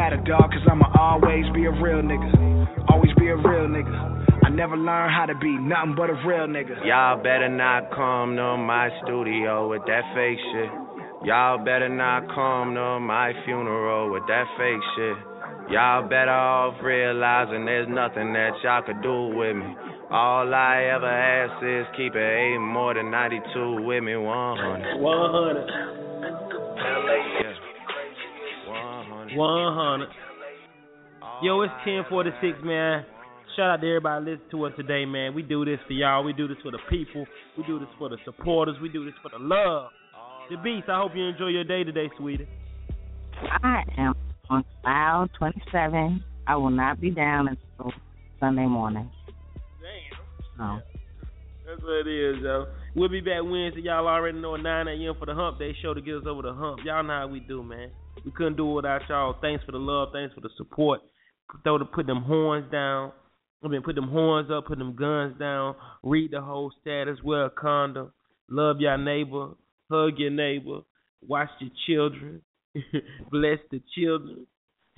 Matter, dog, cause I'ma always be a real nigga. Always be a real nigga. I never learned how to be nothing but a real nigga. Y'all better not come to my studio with that fake shit. Y'all better not come to my funeral with that fake shit. Y'all better off realizing there's nothing that y'all could do with me. All I ever ask is keep it eight more than 92 with me 100. 100. Yeah. 100. 100. Yo, it's 1046, man. Shout out to everybody listening to us today, man. We do this for y'all. We do this for the people. We do this for the supporters. We do this for the love. The Beast, I hope you enjoy your day today, sweetie. I am on cloud 27. I will not be down until Sunday morning. Damn. So, That's what it is, yo. We'll be back Wednesday. Y'all already know at 9 a.m. for the Hump Day show to get us over the hump. Y'all know how we do, man. We couldn't do it without y'all. Thanks for the love. Thanks for the support. Throw to put them horns down. I mean, put them horns up, put them guns down. Read the whole status. Wear a condom. Love your neighbor. Hug your neighbor. Watch your children. (laughs) Bless the children.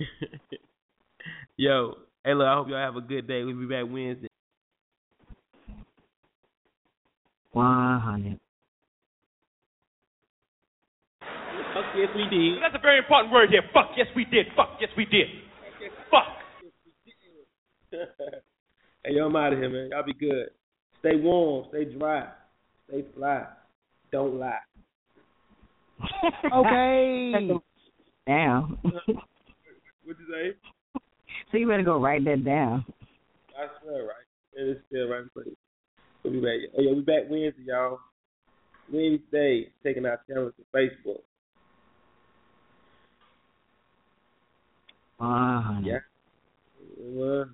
(laughs) Yo, hey, look, I hope y'all have a good day. We'll be back Wednesday. 100. Fuck yes we did. That's a very important word here. Fuck yes we did. Fuck yes we did. Fuck. (laughs) hey, yo, I'm out of here, man. Y'all be good. Stay warm, stay dry, stay fly. Don't lie. (laughs) Okay. Down. (laughs) What'd you say? so you better go write that down. I swear, right? It is still right in place. We'll be back. Oh, yeah, we back Wednesday, y'all. Wednesday, taking our challenge to Facebook. Uh, Yeah. Well,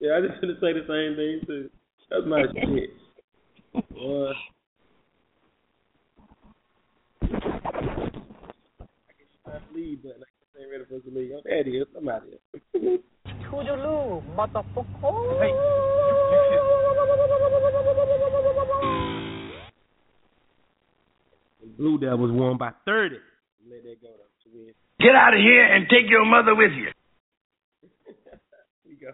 yeah, I just gonna say the same thing too. That's my (laughs) shit. Boy. I can try to leave, but I ain't ready for us to leave. Oh, there it is. I'm out of here. (laughs) Toodaloo, motherfucker. Blue Devils won by 30. Let that go. Get out of here and take your mother with you. (laughs) we go.